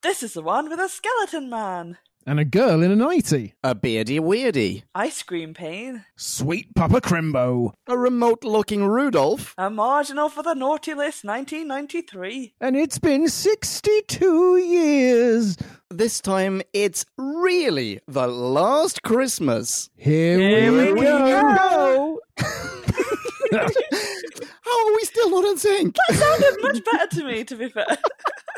This is the one with a skeleton man. And a girl in a nightie. A beardy weirdy. Ice cream pain. Sweet Papa Crimbo. A remote looking Rudolph. A marginal for the naughty list 1993. And it's been 62 years. This time it's really the last Christmas. Here, Here we, we go. How are we still not in sync? That sounded much better to me, to be fair.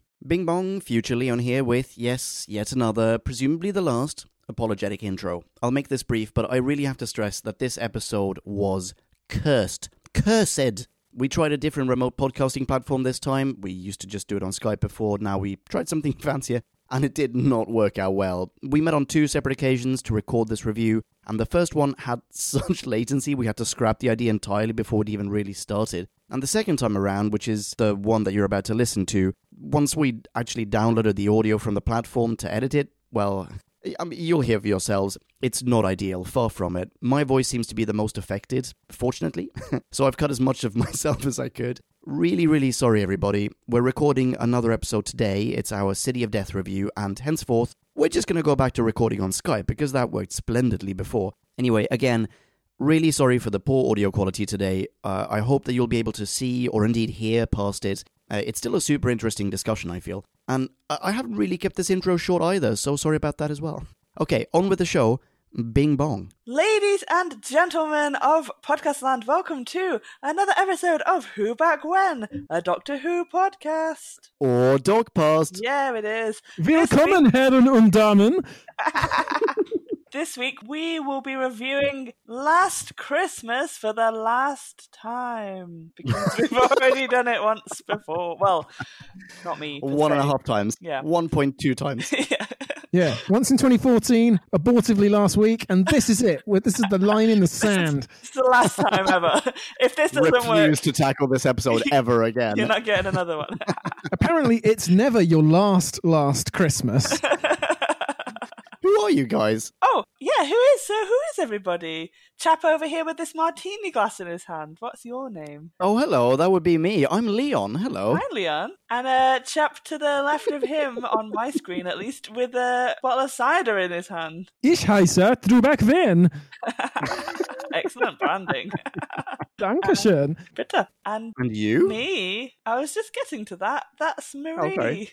Bing bong, future Leon here with, yes, yet another, presumably the last, apologetic intro. I'll make this brief, but I really have to stress that this episode was cursed. Cursed! We tried a different remote podcasting platform this time. We used to just do it on Skype before, now we tried something fancier, and it did not work out well. We met on two separate occasions to record this review, and the first one had such latency we had to scrap the idea entirely before it even really started. And the second time around, which is the one that you're about to listen to, once we actually downloaded the audio from the platform to edit it, well, I mean, you'll hear for yourselves. It's not ideal, far from it. My voice seems to be the most affected, fortunately. so I've cut as much of myself as I could. Really, really sorry, everybody. We're recording another episode today. It's our City of Death review, and henceforth, we're just going to go back to recording on Skype because that worked splendidly before. Anyway, again, really sorry for the poor audio quality today. Uh, I hope that you'll be able to see or indeed hear past it. Uh, it's still a super interesting discussion, I feel. And I I haven't really kept this intro short either, so sorry about that as well. Okay, on with the show. Bing bong. Ladies and gentlemen of Podcast Land, welcome to another episode of Who Back When, a Doctor Who podcast. Or dog past. Yeah, it is. Willkommen, Herren und Damen. This week we will be reviewing Last Christmas for the last time because we've already done it once before. Well, not me. per One and a se. half times. Yeah. 1.2 times. yeah. Yeah, once in 2014, abortively last week, and this is it. This is the line in the sand. It's the last time ever. If this doesn't work, Refuse to tackle this episode ever again. you're not getting another one. Apparently, it's never your last, last Christmas. Who are you guys? oh, yeah, who is so who is everybody? Chap over here with this martini glass in his hand. What's your name? Oh, hello. That would be me. I'm Leon. Hello. Hi, Leon. And a chap to the left of him, on my screen at least, with a bottle of cider in his hand. Ich heiße Truback Vin. Excellent branding. Dankeschön. Bitter. And And you? me, I was just getting to that. That's Marie. Okay.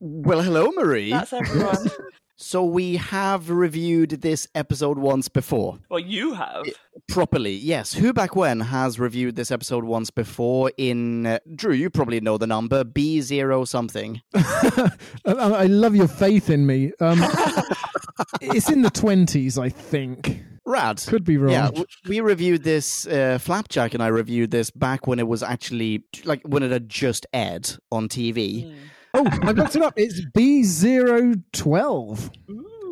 Well, hello, Marie. That's everyone. So we have reviewed this episode once before. well, you have. Properly, yes. Who back when has reviewed this episode once before in uh, Drew, you probably know the number B0 something. I, I love your faith in me. Um, it's in the 20s, I think. Rad. Could be wrong. Yeah, we reviewed this. Uh, Flapjack and I reviewed this back when it was actually like when it had just aired on TV. Oh, I looked it up. It's B012.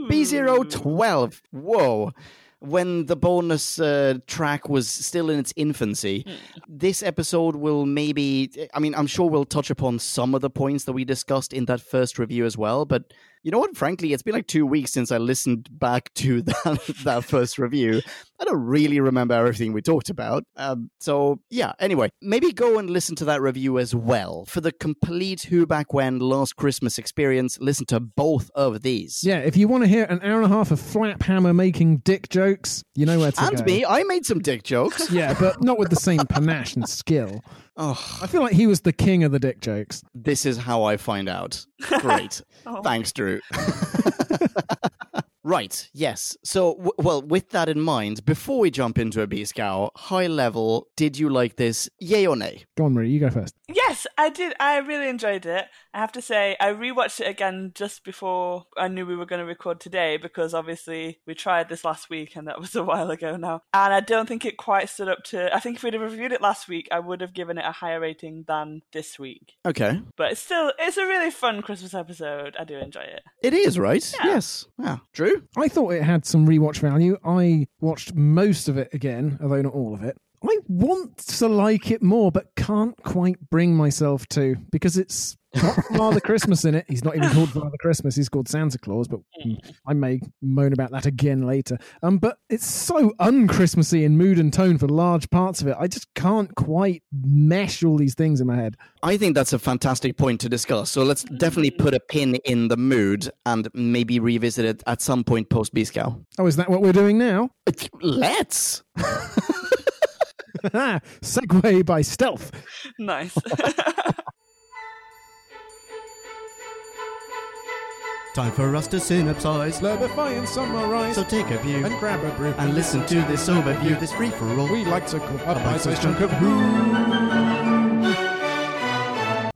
B012. Whoa. When the bonus uh, track was still in its infancy, this episode will maybe. I mean, I'm sure we'll touch upon some of the points that we discussed in that first review as well. But you know what? Frankly, it's been like two weeks since I listened back to that, that first review. I don't really remember everything we talked about. Um, so, yeah, anyway, maybe go and listen to that review as well. For the complete Who Back When Last Christmas experience, listen to both of these. Yeah, if you want to hear an hour and a half of Flap Hammer making dick jokes, you know where to And go. me, I made some dick jokes. Yeah, but not with the same panache and skill. Oh, I feel like he was the king of the dick jokes. this is how I find out. Great. Oh. Thanks, Drew. Right, yes. So, w- well, with that in mind, before we jump into a B Scout, high level, did you like this? Yay or nay? Go on, Marie, you go first. Yes, I did. I really enjoyed it. I have to say, I rewatched it again just before I knew we were going to record today because obviously we tried this last week and that was a while ago now. And I don't think it quite stood up to. I think if we'd have reviewed it last week, I would have given it a higher rating than this week. Okay. But it's still, it's a really fun Christmas episode. I do enjoy it. It is, right? Yeah. Yes. Yeah. Drew? I thought it had some rewatch value. I watched most of it again, although not all of it. I want to like it more, but can't quite bring myself to because it's got Father Christmas in it. He's not even called Father Christmas; he's called Santa Claus. But I may moan about that again later. Um, but it's so un-Christmassy in mood and tone for large parts of it. I just can't quite mesh all these things in my head. I think that's a fantastic point to discuss. So let's definitely put a pin in the mood and maybe revisit it at some point post B Scout. Oh, is that what we're doing now? Let's. Segue by stealth. Nice. Time for us to synopsize, Clarify and summarize. So take a view. And grab a brew. And listen to this overview, this free for all. we like to call A bite-sized chunk of who?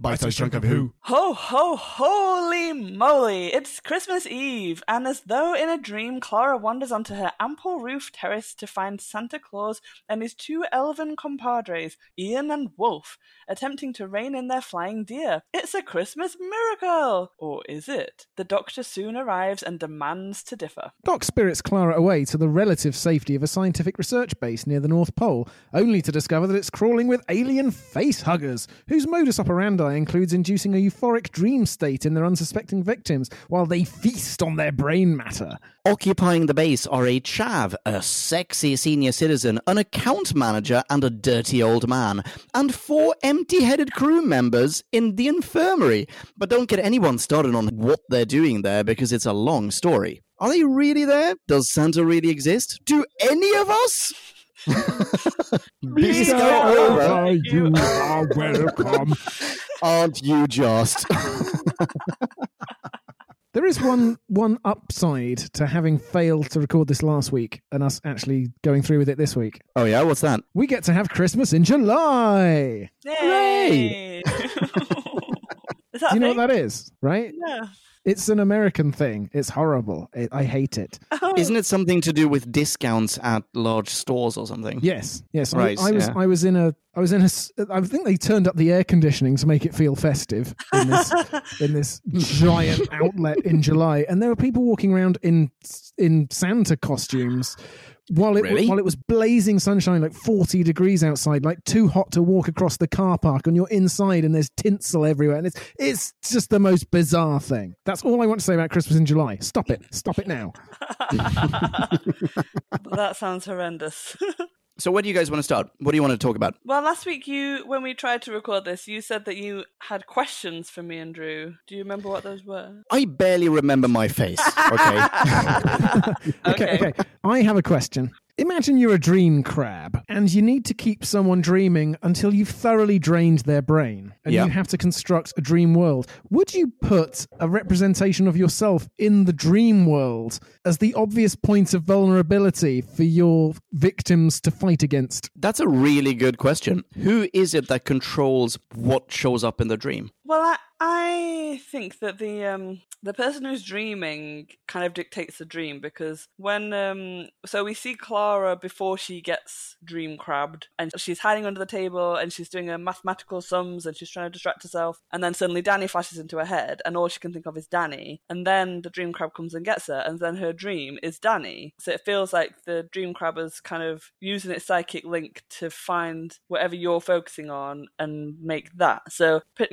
Bite-sized chunk of who? Ho, ho, holy moly! It's Christmas Eve, and as though in a dream, Clara wanders onto her ample roof terrace to find Santa Claus and his two elven compadres, Ian and Wolf, attempting to rein in their flying deer. It's a Christmas miracle! Or is it? The doctor soon arrives and demands to differ. Doc spirits Clara away to the relative safety of a scientific research base near the North Pole, only to discover that it's crawling with alien face huggers, whose modus operandi includes inducing a euphoric dream state in their unsuspecting victims while they feast on their brain matter. Occupying the base are a chav, a sexy senior citizen, an account manager, and a dirty old man, and four empty headed crew members in the infirmary. But don't get anyone started on what they're doing there because it's a long story. Are they really there? Does Santa really exist? Do any of us? B Scout over. you are welcome. Aren't you just? There is one one upside to having failed to record this last week and us actually going through with it this week. oh, yeah? What's that? We get to have Christmas in July. Yay! is that Do you know thing? what that is, right? Yeah. It's an American thing. It's horrible. I I hate it. Oh. Isn't it something to do with discounts at large stores or something? Yes, yes. I- Right, I, was yeah. I was in a I was in a I think they turned up the air conditioning to make it feel festive in this in this giant outlet in July, and there were people walking around in in Santa costumes. While it Really? while it was blazing sunshine, like forty degrees outside, like too hot to walk across the car park, and you're inside, and there's tinsel everywhere, and it's it's just the most bizarre thing. That's all I want to say about Christmas in July. Stop it! Stop it now! that sounds horrendous. So, where do you guys want to start? What do you want to talk about? well, last week you, when we tried to record this, you said that you had questions for me and Drew. Do you remember what those were? I barely remember my face. Okay. Okay, okay. I have a question. Imagine you're a dream crab and you need to keep someone dreaming until you've thoroughly drained their brain and Yeah. you have to construct a dream world. Would you put a representation of yourself in the dream world as the obvious point of vulnerability for your victims to fight against? That's a really good question. Who is it that controls what shows up in the dream? Well, I, I think that the um the person who's dreaming kind of dictates the dream because when um so we see Clara before she gets dream crabbed and she's hiding under the table and she's doing her mathematical sums and she's trying to distract herself and then suddenly Danny flashes into her head and all she can think of is Danny and then the dream crab comes and gets her and then her dream is Danny. So it feels like the dream crab is kind of using its psychic link to find whatever you're focusing on and make that. So but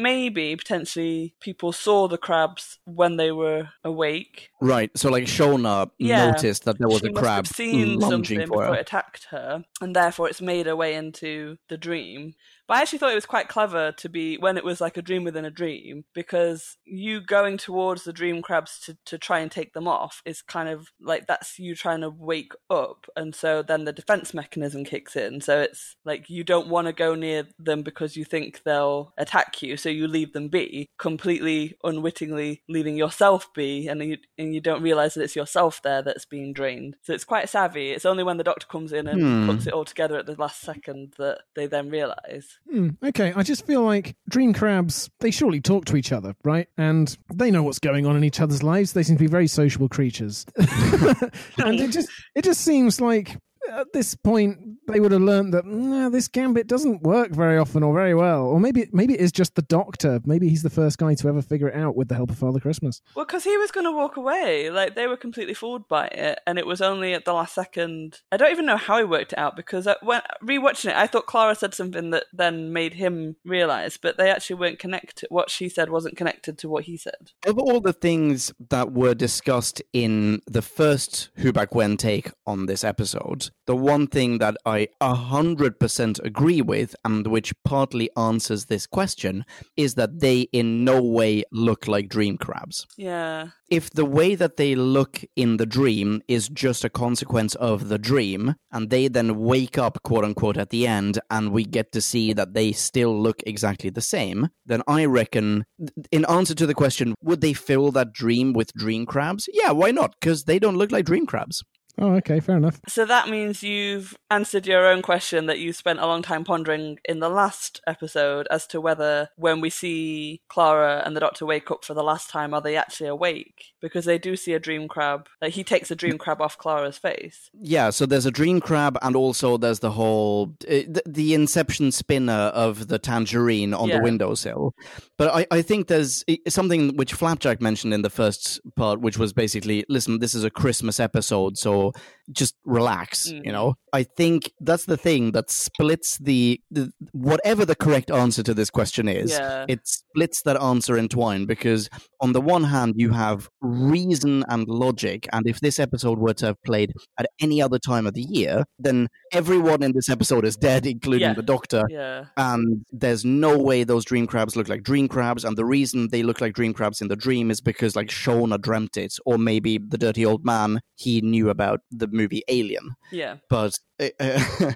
potentially people saw the crabs when they were awake Right. So, like, Shona Yeah. noticed that there was she a crab seen lunging something for before it attacked her, and therefore it's made her way into the dream. But I actually thought it was quite clever to be when it was like a dream within a dream, because you going towards the dream crabs to, to try and take them off is kind of like that's you trying to wake up. And so then the defense mechanism kicks in. So it's like you don't want to go near them because you think they'll attack you. So you leave them be, completely unwittingly leaving yourself be, and you, and you don't realize that it's yourself there that's being drained. So it's quite savvy. It's only when the doctor comes in and Hmm. puts it all together at the last second that they then realize. Hmm, okay, I just feel like dream crabs, they surely talk to each other, right? And they know what's going on in each other's lives. They seem to be very sociable creatures. and it just it just seems like at this point they would have learned that no, this gambit doesn't work very often or very well. Or maybe maybe it is just the doctor. Maybe he's the first guy to ever figure it out with the help of Father Christmas. Well, because he was going to walk away. Like, they were completely fooled by it. And it was only at the last second. I don't even know how he worked it out because uh, when rewatching it, I thought Clara said something that then made him realize, but they actually weren't connected. What she said wasn't connected to what he said. Of all the things that were discussed in the first Who Back When take on this episode, the one thing that I 100% agree with, and which partly answers this question, is that they in no way look like dream crabs. Yeah. If the way that they look in the dream is just a consequence of the dream, and they then wake up, quote unquote, at the end, and we get to see that they still look exactly the same, then I reckon, in answer to the question, would they fill that dream with dream crabs? Yeah, why not? Because they don't look like dream crabs. Oh, okay, fair enough. So that means you've answered your own question that you spent a long time pondering in the last episode as to whether when we see Clara and the doctor wake up for the last time, are they actually awake? Because they do see a dream crab. Like he takes a dream crab off Clara's face. Yeah, so there's a dream crab, and also there's the whole uh, the, the inception spinner of the tangerine on Yeah. the windowsill. But I, I think there's something which Flapjack mentioned in the first part, which was basically, listen, this is a Christmas episode, so just relax. You Mhm. know, I think that's the thing that splits the, the whatever the correct answer to this question is. Yeah. It splits that answer in twine because on the one hand you have reason and logic, and if this episode were to have played at any other time of the year, then everyone in this episode is dead, including Yeah. the Doctor. Yeah. And there's no way those dream crabs look like dream crabs, and the reason they look like dream crabs in the dream is because like Shona dreamt it, or maybe the dirty old man he knew about the movie Alien. Yeah. But uh,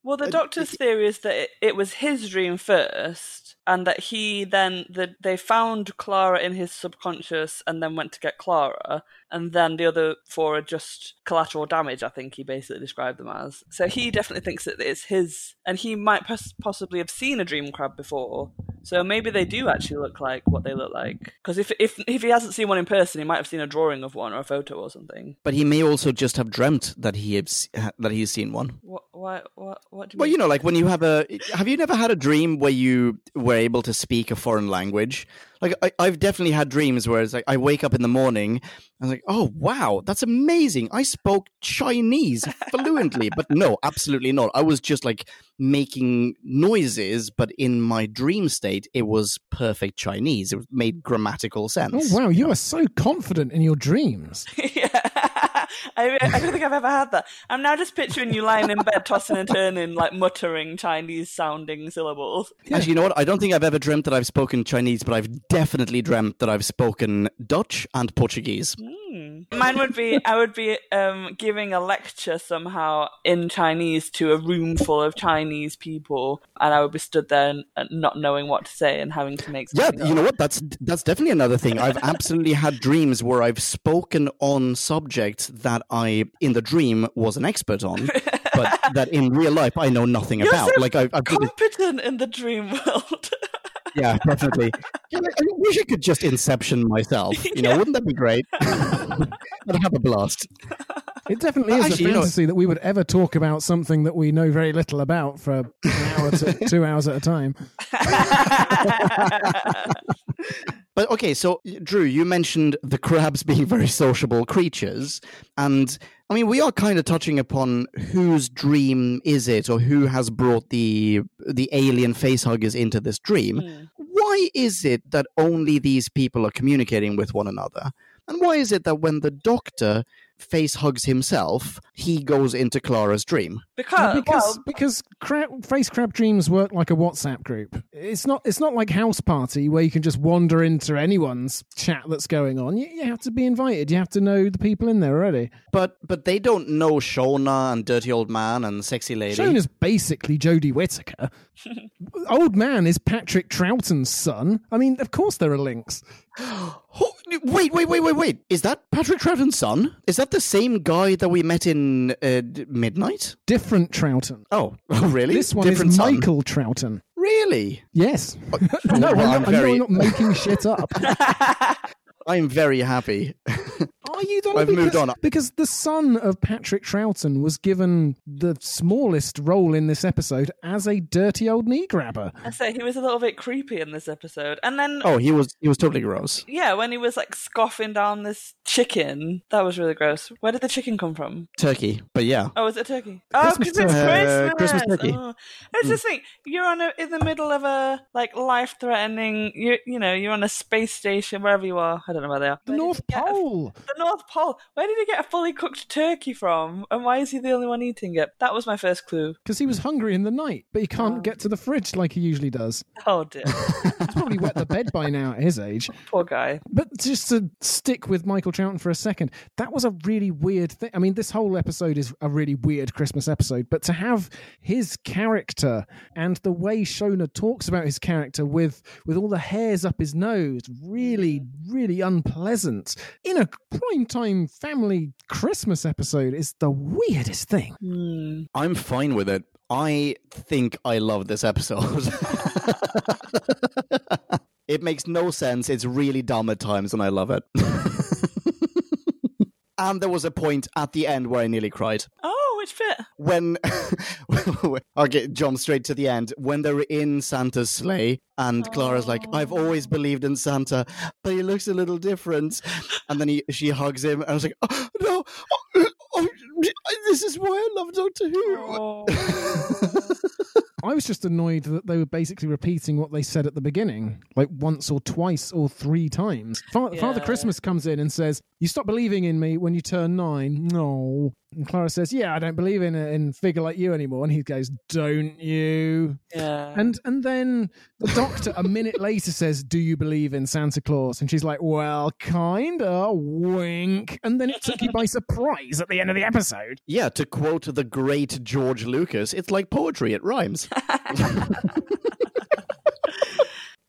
Well, the doctor's theory is that it, it was his dream first, and that he then that they found Clara in his subconscious, and then went to get Clara, and then the other four are just collateral damage. I think he basically described them as. So he definitely thinks that it's his, and he might pos- possibly have seen a dream crab before. So maybe they do actually look like what they look like. Because if if if he hasn't seen one in person, he might have seen a drawing of one or a photo or something. but he may also just have dreamt that he has, that he's seen one. What? Why? What? What do you Well, mean? you know, like when you have a. Have you never had a dream where you were able to speak a foreign language? Like, I, I've definitely had dreams where it's like I wake up in the morning and I'm like, oh, wow, that's amazing. I spoke Chinese fluently. but no, absolutely not. I was just like making noises, but in my dream state, it was perfect Chinese. It made grammatical sense. Oh sense. wow, you are so confident in your dreams. yeah. I, I don't think I've ever had that. I'm now just picturing you lying in bed, tossing and turning, like muttering Chinese sounding syllables. Actually, you know what? I don't think I've ever dreamt that I've spoken Chinese, but I've definitely dreamt that I've spoken Dutch and Portuguese. Hmm. Hmm. Mine would be I would be um, giving a lecture somehow in Chinese to a room full of Chinese people, and I would be stood there and, and not knowing what to say and having to make. Yeah, something you up. know what? That's that's definitely another thing. I've absolutely had dreams where I've spoken on subjects that I, in the dream, was an expert on, but that in real life I know nothing You're about. so like I've, I've been- competent in the dream world. yeah, definitely. Yeah, I wish I could just inception myself. You know, Yeah. wouldn't that be great? I'd have a blast. It definitely is Actually, a you know- fantasy that we would ever talk about something that we know very little about for an hour to two hours at a time. But okay, so Drew, you mentioned the crabs being very sociable creatures, and I mean we are kind of touching upon whose dream is it, or who has brought the the alien facehuggers into this dream. Hmm. Why is it that only these people are communicating with one another? And why is it that when the doctor face hugs himself, he goes into Clara's dream? Because, because well, because crab, face crab dreams work like a WhatsApp group. It's not it's not like Houseparty where you can just wander into anyone's chat that's going on. You, you have to be invited. You have to know the people in there already. But but they don't know Shona and Dirty Old Man and Sexy Lady. Shona's basically Jodie Whittaker. Old man is Patrick Troughton's son. I mean, of course there are links. Wait, wait, wait, wait, wait. Is that Patrick Troughton's son? Is that the same guy that we met in uh, Midnight? Different Troughton. Oh, oh really? This one Different is son? Michael Troughton. Really? Yes. No, well, I'm, I'm not, I know very- I'm not making shit up. I'm very happy. Are you done? I've because, moved on. Because the son of Patrick Troughton was given the smallest role in this episode as a dirty old knee grabber. I say he was a little bit creepy in this episode, and then oh, he was he was totally gross. yeah, when he was like scoffing down this chicken, that was really gross. Where did the chicken come from? Turkey, but yeah. Oh, was it a turkey? Oh, Christmas because it's turkey. Uh, Christmas. Christmas turkey. Oh. It's just think you're on a, in the middle of a like life-threatening. You you know you're on a space station wherever you are. I don't know where they are. The Where North you get a- Pole. the North Pole. Where did he get a fully cooked turkey from? And why is he the only one eating it? That was my first clue. Because he was hungry in the night, but he can't Oh. get to the fridge like he usually does. Oh dear, He's probably wet the bed by now at his age. poor guy. But just to stick with Michael Troughton for a second, that was a really weird thing. I mean, this whole episode is a really weird Christmas episode, but to have his character and the way Shona talks about his character with with all the hairs up his nose, really, really unpleasant in a primetime family Christmas episode is the weirdest thing. Hmm. I'm fine with it. I think I love this episode. it makes no sense. It's really dumb at times, and I love it. and there was a point at the end where I nearly cried. Oh, which bit? When I'll get jump straight to the end. When they're in Santa's sleigh, and Clara's like, oh. "I've always believed in Santa, but he looks a little different." And then he, she hugs him, and I was like, oh, "No, oh, oh, this is why I love Doctor Who." Oh. I was just annoyed that they were basically repeating what they said at the beginning, like once or twice or three times. Father Yeah. Christmas comes in and says, "You stop believing in me when you turn nine. No." And Clara says, "Yeah, I don't believe in a in figure like you anymore." And he goes, "Don't you?" yeah. And and then the doctor a minute later says, "Do you believe in Santa Claus?" And she's like, "Well, kinda." Wink. And then it took you by surprise at the end of the episode. Yeah, to quote the great George Lucas, it's like poetry, it rhymes.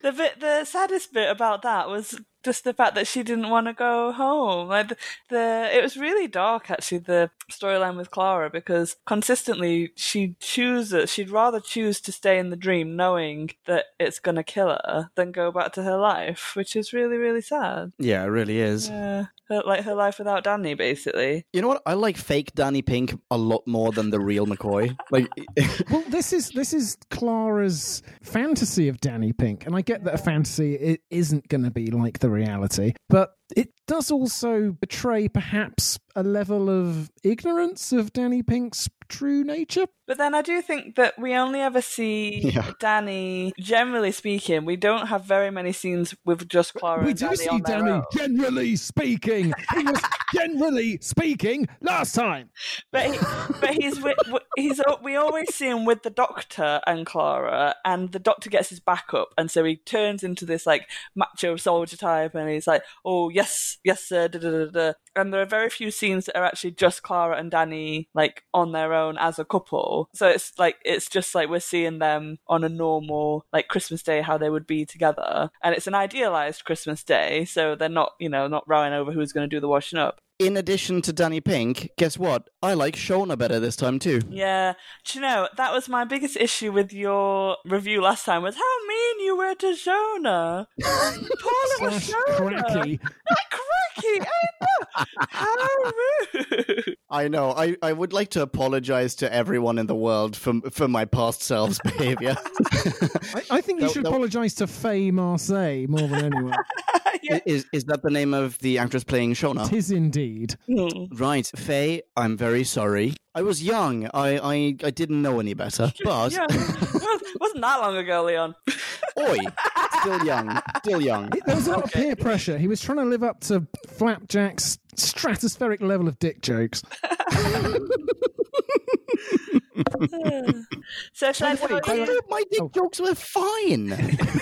The bit, the saddest bit about that was just the fact that she didn't want to go home. Like the, the it was really dark actually. The storyline with Clara because consistently she chooses, she'd rather choose to stay in the dream, knowing that it's gonna kill her, than go back to her life, which is really really sad. yeah, it really is. Yeah, her, like her life without Danny, basically. You know what? I like fake Danny Pink a lot more than the real McCoy. Like, Well, this is this is Clara's fantasy of Danny Pink, and I get that a fantasy it isn't going to be like the reality, but it does also betray perhaps a level of ignorance of Danny Pink's true nature. But then I do think that we only ever see Yeah. Danny. Generally speaking, we don't have very many scenes with just Clara we do Danny see Danny, own. generally speaking, he was generally speaking last time. But he, but he's with, he's we always see him with the Doctor and Clara, and the Doctor gets his back up, and so he turns into this like macho soldier type, and he's like, "Oh yes, yes sir," da, da, da, da. And there are very few scenes that are actually just Clara and Danny like on their own as a couple. So it's like it's just like we're seeing them on a normal like Christmas day how they would be together, and it's an idealized Christmas day, so they're not you know not rowing over who's going to do the washing up. In addition to Danny Pink, guess what? I like Shona better this time too. Yeah, do you know that was my biggest issue with your review last time was how mean you were to Shona. Poor little Slash Shona. cracky. Cracky, I know. How rude. I know. I, I would like to apologize to everyone in the world for for my past self's behavior. I, I think you That- should that- apologise to Faye Marsay more than anyone. yeah. is is that the name of the actress playing Shona? Tis indeed. Hmm. Right, Faye, I'm very sorry. I was young. I I, I didn't know any better. But Yeah. Wasn't that long ago, Leon. oi, still young, still young. There was a lot of peer pressure. He was trying to live up to Flapjack's stratospheric level of dick jokes. so should I tell I you? thought my dick Oh. jokes were fine.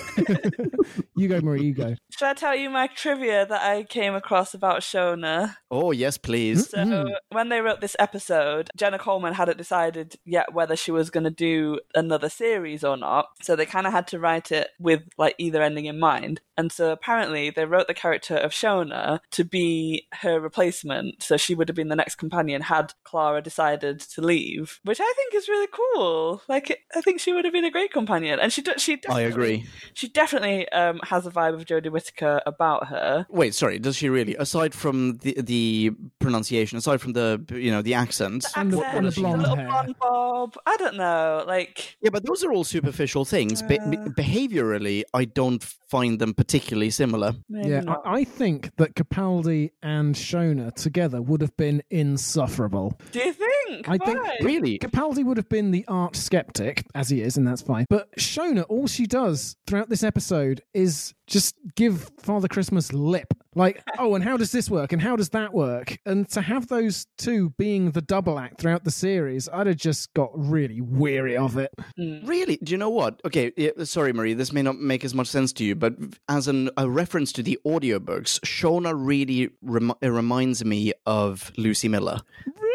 You go, Marie, you go. Should I tell you my trivia that I came across about Shona? Oh yes, please. So Mm. when they wrote this episode, Jenna Coleman hadn't decided yet whether she was going to do another series or not. So they kind of had to write it with like either ending in mind. And so apparently they wrote the character of Shona to be her replacement. So she would have been the next companion had Clara decided to leave, which I think is really cool. Like I think she would have been a great companion, and she do- she I agree. She definitely um, has a vibe of Jodie Whittaker about her. Wait, sorry. Does she really? Aside from the the pronunciation, aside from the you know the accent, the- accent, and the the blonde little hair. blonde bob. I don't know. Like, yeah, but those are all superficial things. Be- Uh. behaviorally, I don't find them particularly similar. maybe yeah. I, I think that Capaldi and Shona together would have been insufferable. Do you think? I think- Really? Capaldi would have been the arch skeptic, as he is, and that's fine. But Shona, all she does throughout this episode is just give Father Christmas lip. Like, oh, and how does this work? And how does that work? And to have those two being the double act throughout the series, I'd have just got really weary of it. Mm. Really? Do you know what? Okay, yeah, sorry, Marie, this may not make as much sense to you, but as an, a reference to the audiobooks, Shona really rem- it reminds me of Lucy Miller.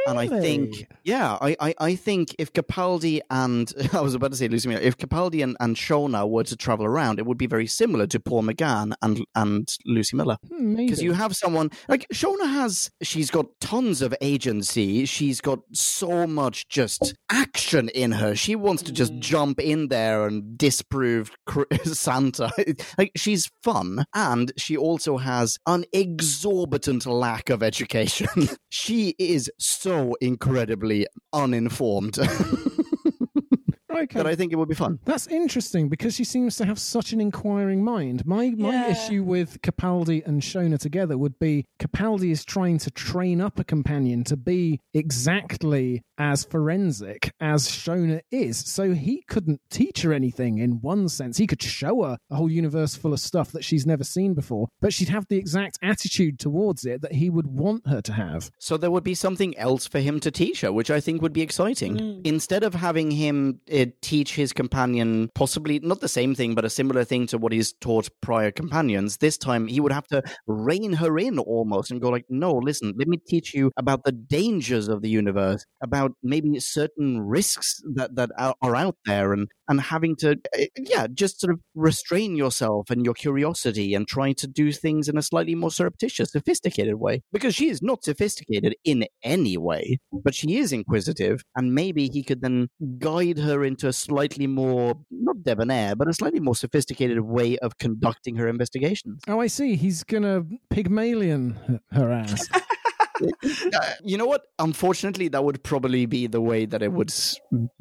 And I think, yeah, I, I, I think if Capaldi and, I was about to say Lucy Miller, if Capaldi and, and Shona were to travel around, it would be very similar to Paul McGann and, and Lucy Miller. Hmm. Because you have someone like Shona has, she's got tons of agency. She's got so much just action in her. She wants to just jump in there and disprove Santa. like she's fun, and she also has an exorbitant lack of education. she is so incredibly uninformed okay. that I think it would be fun. That's interesting because she seems to have such an inquiring mind. My my Yeah. issue with Capaldi and Shona together would be Capaldi is trying to train up a companion to be exactly as forensic as Shona is. So he couldn't teach her anything in one sense. He could show her a whole universe full of stuff that she's never seen before, but she'd have the exact attitude towards it that he would want her to have. So there would be something else for him to teach her, which I think would be exciting. Instead of having him uh, teach his companion possibly not the same thing, but a similar thing to what he's taught prior companions, this time he would have to rein her in almost and go like, "No, listen, let me teach you about the dangers of the universe, about maybe certain risks that that are are out there, and and having to, uh, yeah, just sort of restrain yourself and your curiosity and try to do things in a slightly more surreptitious, sophisticated way. Because she is not sophisticated in any way, but she is inquisitive, and maybe he could then guide her into a slightly more, not debonair, but a slightly more sophisticated way of conducting her investigations. Oh, I see. He's gonna Pygmalion her ass. You know what? Unfortunately, that would probably be the way that it would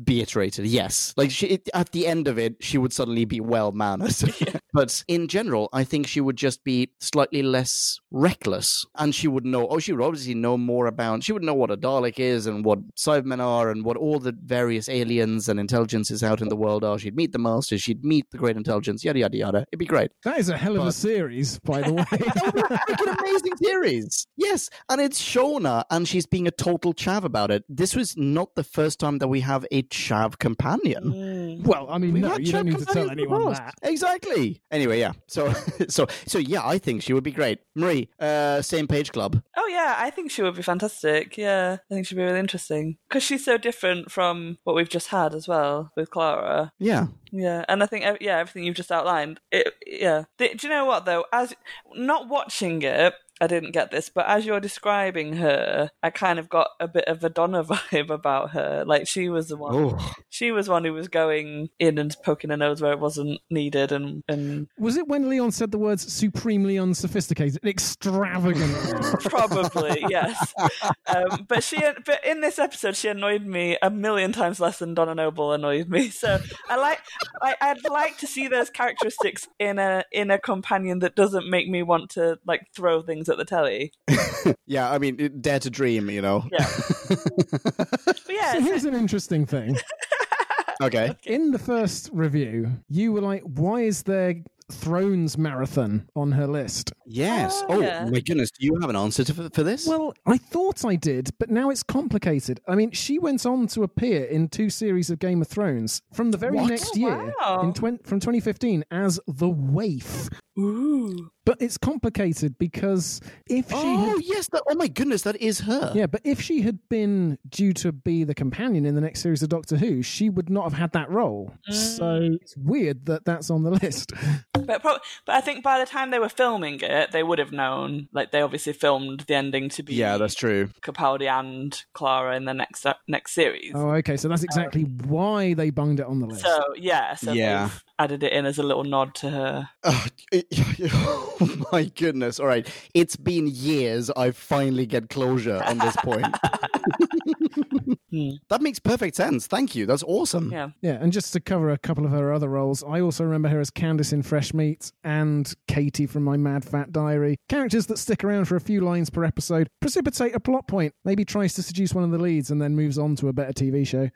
be iterated. Yes, like she, it, at the end of it, she would suddenly be well mannered. but in general, I think she would just be slightly less reckless, and she would know. Oh, she would obviously know more about. She would know what a Dalek is and what Cybermen are and what all the various aliens and intelligences out in the world are. She'd meet the Masters. She'd meet the Great Intelligence. Yada yada yada. It'd be great. That is a hell of a series, by the way. freaking amazing series. Yes, and it's Shona, and she's being a total chav about it. This was not the first time that we have a chav companion. Mm. well, I mean, We've no, you don't need to tell companions in the anyone that. Exactly. Anyway, yeah. So, so, so, yeah. I think she would be great. Marie, uh, same page club. Oh yeah, I think she would be fantastic. Yeah, I think she'd be really interesting because she's so different from what we've just had as well with Clara. Yeah. Yeah, and I think yeah, everything you've just outlined. It, yeah. Do you know what though? As not watching it, I didn't get this, but as you're describing her, I kind of got a bit of a Donna vibe about her. Like she was the one. Oh, She was one who was going in and poking her nose where it wasn't needed, and and Was it when Leon said the words supremely unsophisticated, extravagant? probably yes. Um, but she, but in this episode, she annoyed me a million times less than Donna Noble annoyed me. So I like, I, I'd like to see those characteristics in a in a companion that doesn't make me want to like throw things at the telly. yeah. I mean, dare to dream. You know. Yeah. But yeah, so it's- here's an interesting thing. Okay. In the first review, you were like, why is there Thrones marathon on her list. Yes. Oh, Oh, yeah. my goodness. Do you have an answer to, for this? Well, I thought I did, but now it's complicated. I mean, she went on to appear in two series of Game of Thrones from the very What? next Oh, year, wow. in twen- from 2015, as the Waif. Ooh. But it's complicated because if she oh, had yes. That, oh, my goodness. That is her. Yeah, but if she had been due to be the companion in the next series of Doctor Who, she would not have had that role. So it's weird that that's on the list. But prob- but I think by the time they were filming it, they would have known. Like they obviously filmed the ending to be Yeah, that's true. Capaldi and Clara in the next uh, next series. Oh, okay. So that's exactly why they bunged it on the list. So yeah, so Yeah. They've added it in as a little nod to her. Oh, oh my goodness. All right. It's been years. I finally get closure on this point. Hmm. that makes perfect sense. Thank you. That's awesome. Yeah. yeah, and just to cover a couple of her other roles, I also remember her as Candice in Fresh Meat and Katie from My Mad Fat Diary. Characters that stick around for a few lines per episode, precipitate a plot point, maybe tries to seduce one of the leads and then moves on to a better TV show.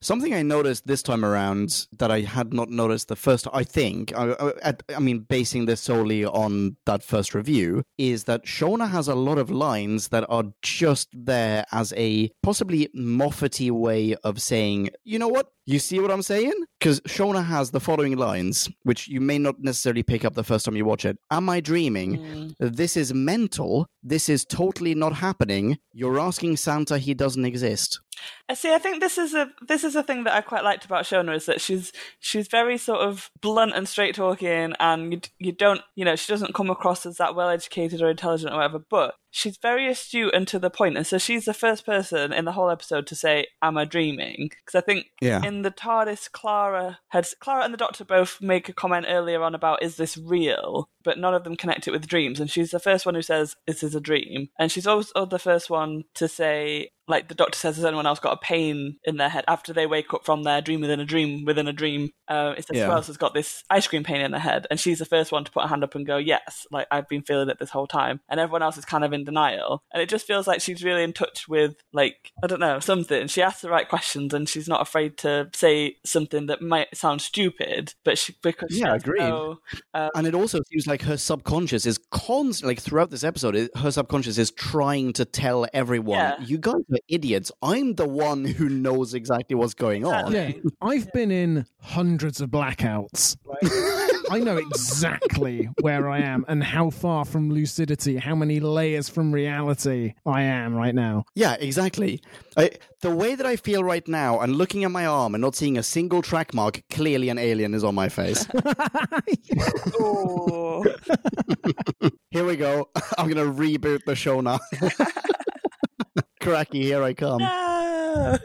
Something I noticed this time around that I had not noticed the first, I think, I, I, I mean, basing this solely on that first review, is that Shona has a lot of lines that are just there as a possibly Moffat-y way of saying, you know what? You see what I'm saying? Because Shona has the following lines, which you may not necessarily pick up the first time you watch it. Am I dreaming? Mm. This is mental. This is totally not happening. You're asking Santa he doesn't exist. I see. I think this is a this is a thing that I quite liked about Shona is that she's she's very sort of blunt and straight talking, and you, you don't you know she doesn't come across as that well educated or intelligent or whatever, but she's very astute and to the point, and so she's the first person in the whole episode to say, "Am I dreaming?" Because I think Yeah. in the TARDIS, Clara had Clara and the Doctor both make a comment earlier on about is this real, but none of them connect it with dreams, and she's the first one who says this is a dream, and she's also the first one to say. Like the doctor says, has anyone else got a pain in their head after they wake up from their dream within a dream within a dream? Uh, it says Yeah. who else has got this ice cream pain in their head, and she's the first one to put her hand up and go, "Yes, like I've been feeling it this whole time," and everyone else is kind of in denial, and it just feels like she's really in touch with like I don't know something. She asks the right questions, and she's not afraid to say something that might sound stupid, but she because Yeah, has agreed. no- um, And it also seems like her subconscious is constant, like throughout this episode, her subconscious is trying to tell everyone, Yeah. you guys are idiots. I'm the one who knows exactly what's going on. Yeah, I've been in hundreds of blackouts. I know exactly where I am and how far from lucidity, how many layers from reality I am right now. Yeah, exactly. I, the way that I feel right now and looking at my arm and not seeing a single track mark, clearly an alien is on my face. Oh. here we go. I'm going to reboot the show now. Cracky, here I come. No.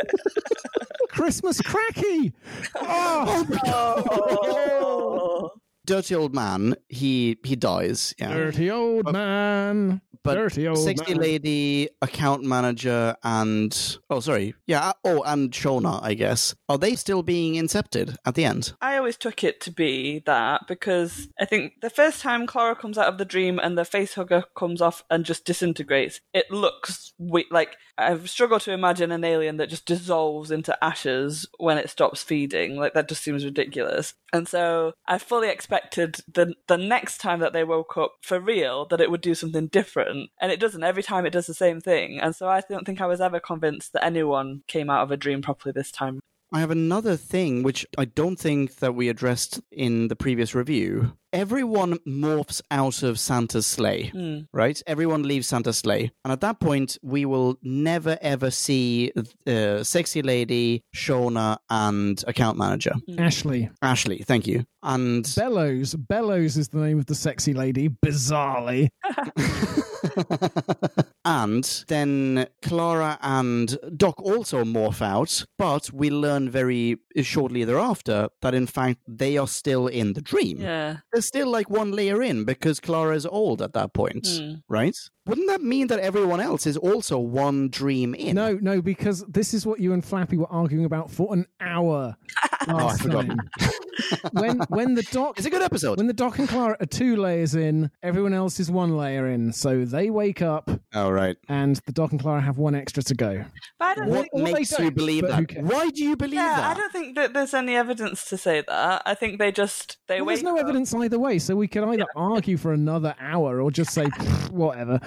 Christmas cracky! Oh, Oh. Dirty old man, he he dies. Yeah. dirty old man. but dirty old sexy man. lady, account manager, and oh, sorry, yeah, oh, and Shona, I guess. Are they still being incepted at the end? I always took it to be that because I think the first time Clara comes out of the dream and the face hugger comes off and just disintegrates, it looks we- like I've struggled to imagine an alien that just dissolves into ashes when it stops feeding. Like that just seems ridiculous. And so I fully expected the the next time that they woke up for real that it would do something different, and it doesn't. Every time it does the same thing. And so I don't think I was ever convinced that anyone came out of a dream properly this time. I have another thing which I don't think that we addressed in the previous review. Everyone morphs out of Santa's sleigh, Hmm. right? Everyone leaves Santa's sleigh. And at that point, we will never ever see uh, Sexy Lady, Shona, and Account Manager. Ashley. Ashley, thank you. And Bellows. Bellows is the name of the sexy lady, bizarrely. and then Clara and Doc also morph out, but we learn very shortly thereafter that in fact they are still in the dream. Yeah. They're still like one layer in because Clara is old at that point, Hmm. right? Wouldn't that mean that everyone else is also one dream in? No, no, because this is what you and Flappy were arguing about for an hour last forgot. time. when when the doc It's a good episode. when the doc and Clara are two layers in, everyone else is one layer in. So they wake up All Right. and the Doc and Clara have one extra to go. But I don't What think. or makes you believe that? Why do you believe Yeah, that? I don't think that there's any evidence to say that. I think they just they Well, wait. there's no evidence either way, so we could either argue for another hour or just say whatever.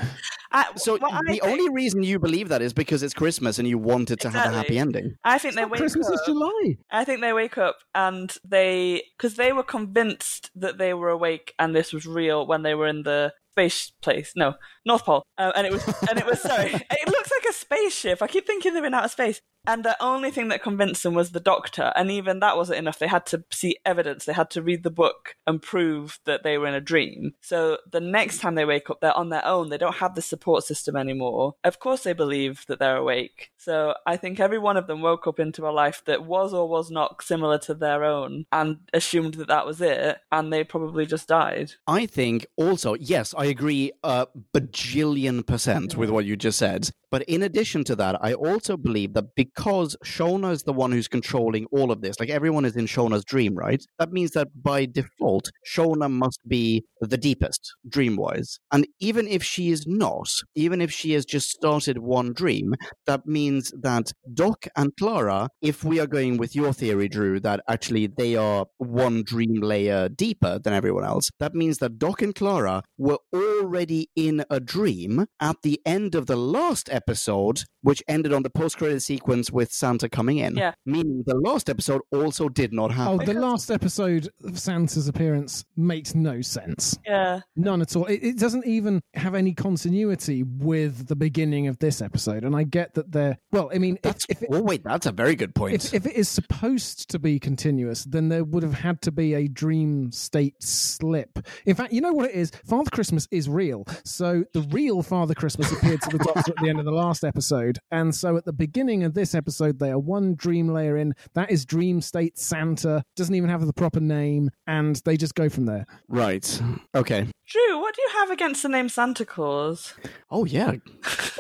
I, So what I the think- only reason you believe that is because it's Christmas and you wanted to have a happy ending. I think they wake Christmas up. is July. I think they wake up and they because they were convinced that they were awake and this was real when they were in the space place. No, North Pole, uh, and it was and it was sorry. It looks like a spaceship. I keep thinking they're in outer space. And the only thing that convinced them was the doctor, and even that wasn't enough. They had to see evidence. They had to read the book and prove that they were in a dream. So the next time they wake up, they're on their own. They don't have the support system anymore. Of course, they believe that they're awake. So I think every one of them woke up into a life that was or was not similar to their own, and assumed that that was it, and they probably just died. I think also, yes, I agree a bajillion percent with what you just said. But in addition to that, I also believe that because Shona is the one who's controlling all of this, like everyone is in Shona's dream, right? That means that by default, Shona must be the deepest, dream wise. And even if she is not, even if she has just started one dream, that means that Doc and Clara, if we are going with your theory, Drew, that actually they are one dream layer deeper than everyone else, that means that Doc and Clara were already in a dream at the end of the last episode, which ended on the post credit sequence with Santa coming in. Yeah. Meaning the last episode also did not oh, happen. Oh, the last episode of Santa's appearance makes no sense. Yeah. None at all. It, it doesn't even have any continuity with the beginning of this episode. And I get that they're, well, I mean, if, That's, if, it, oh, wait, that's a very good point. if, if it is supposed to be continuous, then there would have had to be a dream state slip. In fact, you know what it is? Father Christmas is real. So the real Father Christmas appeared to the Doctor at the end of the last episode. And so at the beginning of this episode, they are one dream layer in. That is Dream State Santa. Doesn't even have the proper name. And they just go from there. right. Okay. Drew, what do you have against the name Santa Claus? Oh, yeah.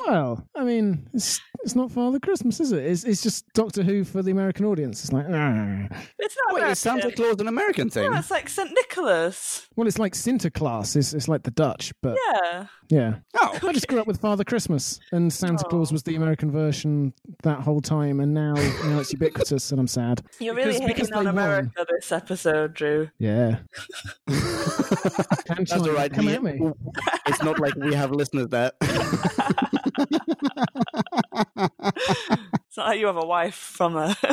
Well, I mean, it's it's not Father Christmas, is it? It's, it's just Doctor Who for the American audience. It's like, nah. It's not Wait, is Santa American. Claus an American thing? No, it's like St. Nicholas. well, it's like Sinterklaas. It's, it's like the Dutch, but Yeah. yeah. Oh. I just grew up with Father Christmas, and Santa Claus was the American version that whole time, and now now it's ubiquitous, and I'm sad. You're really Because- because on they won. America this episode, Drew. Yeah, That's all right. Come we- at me. It's not like we have listeners there. It's not like you have a wife from a.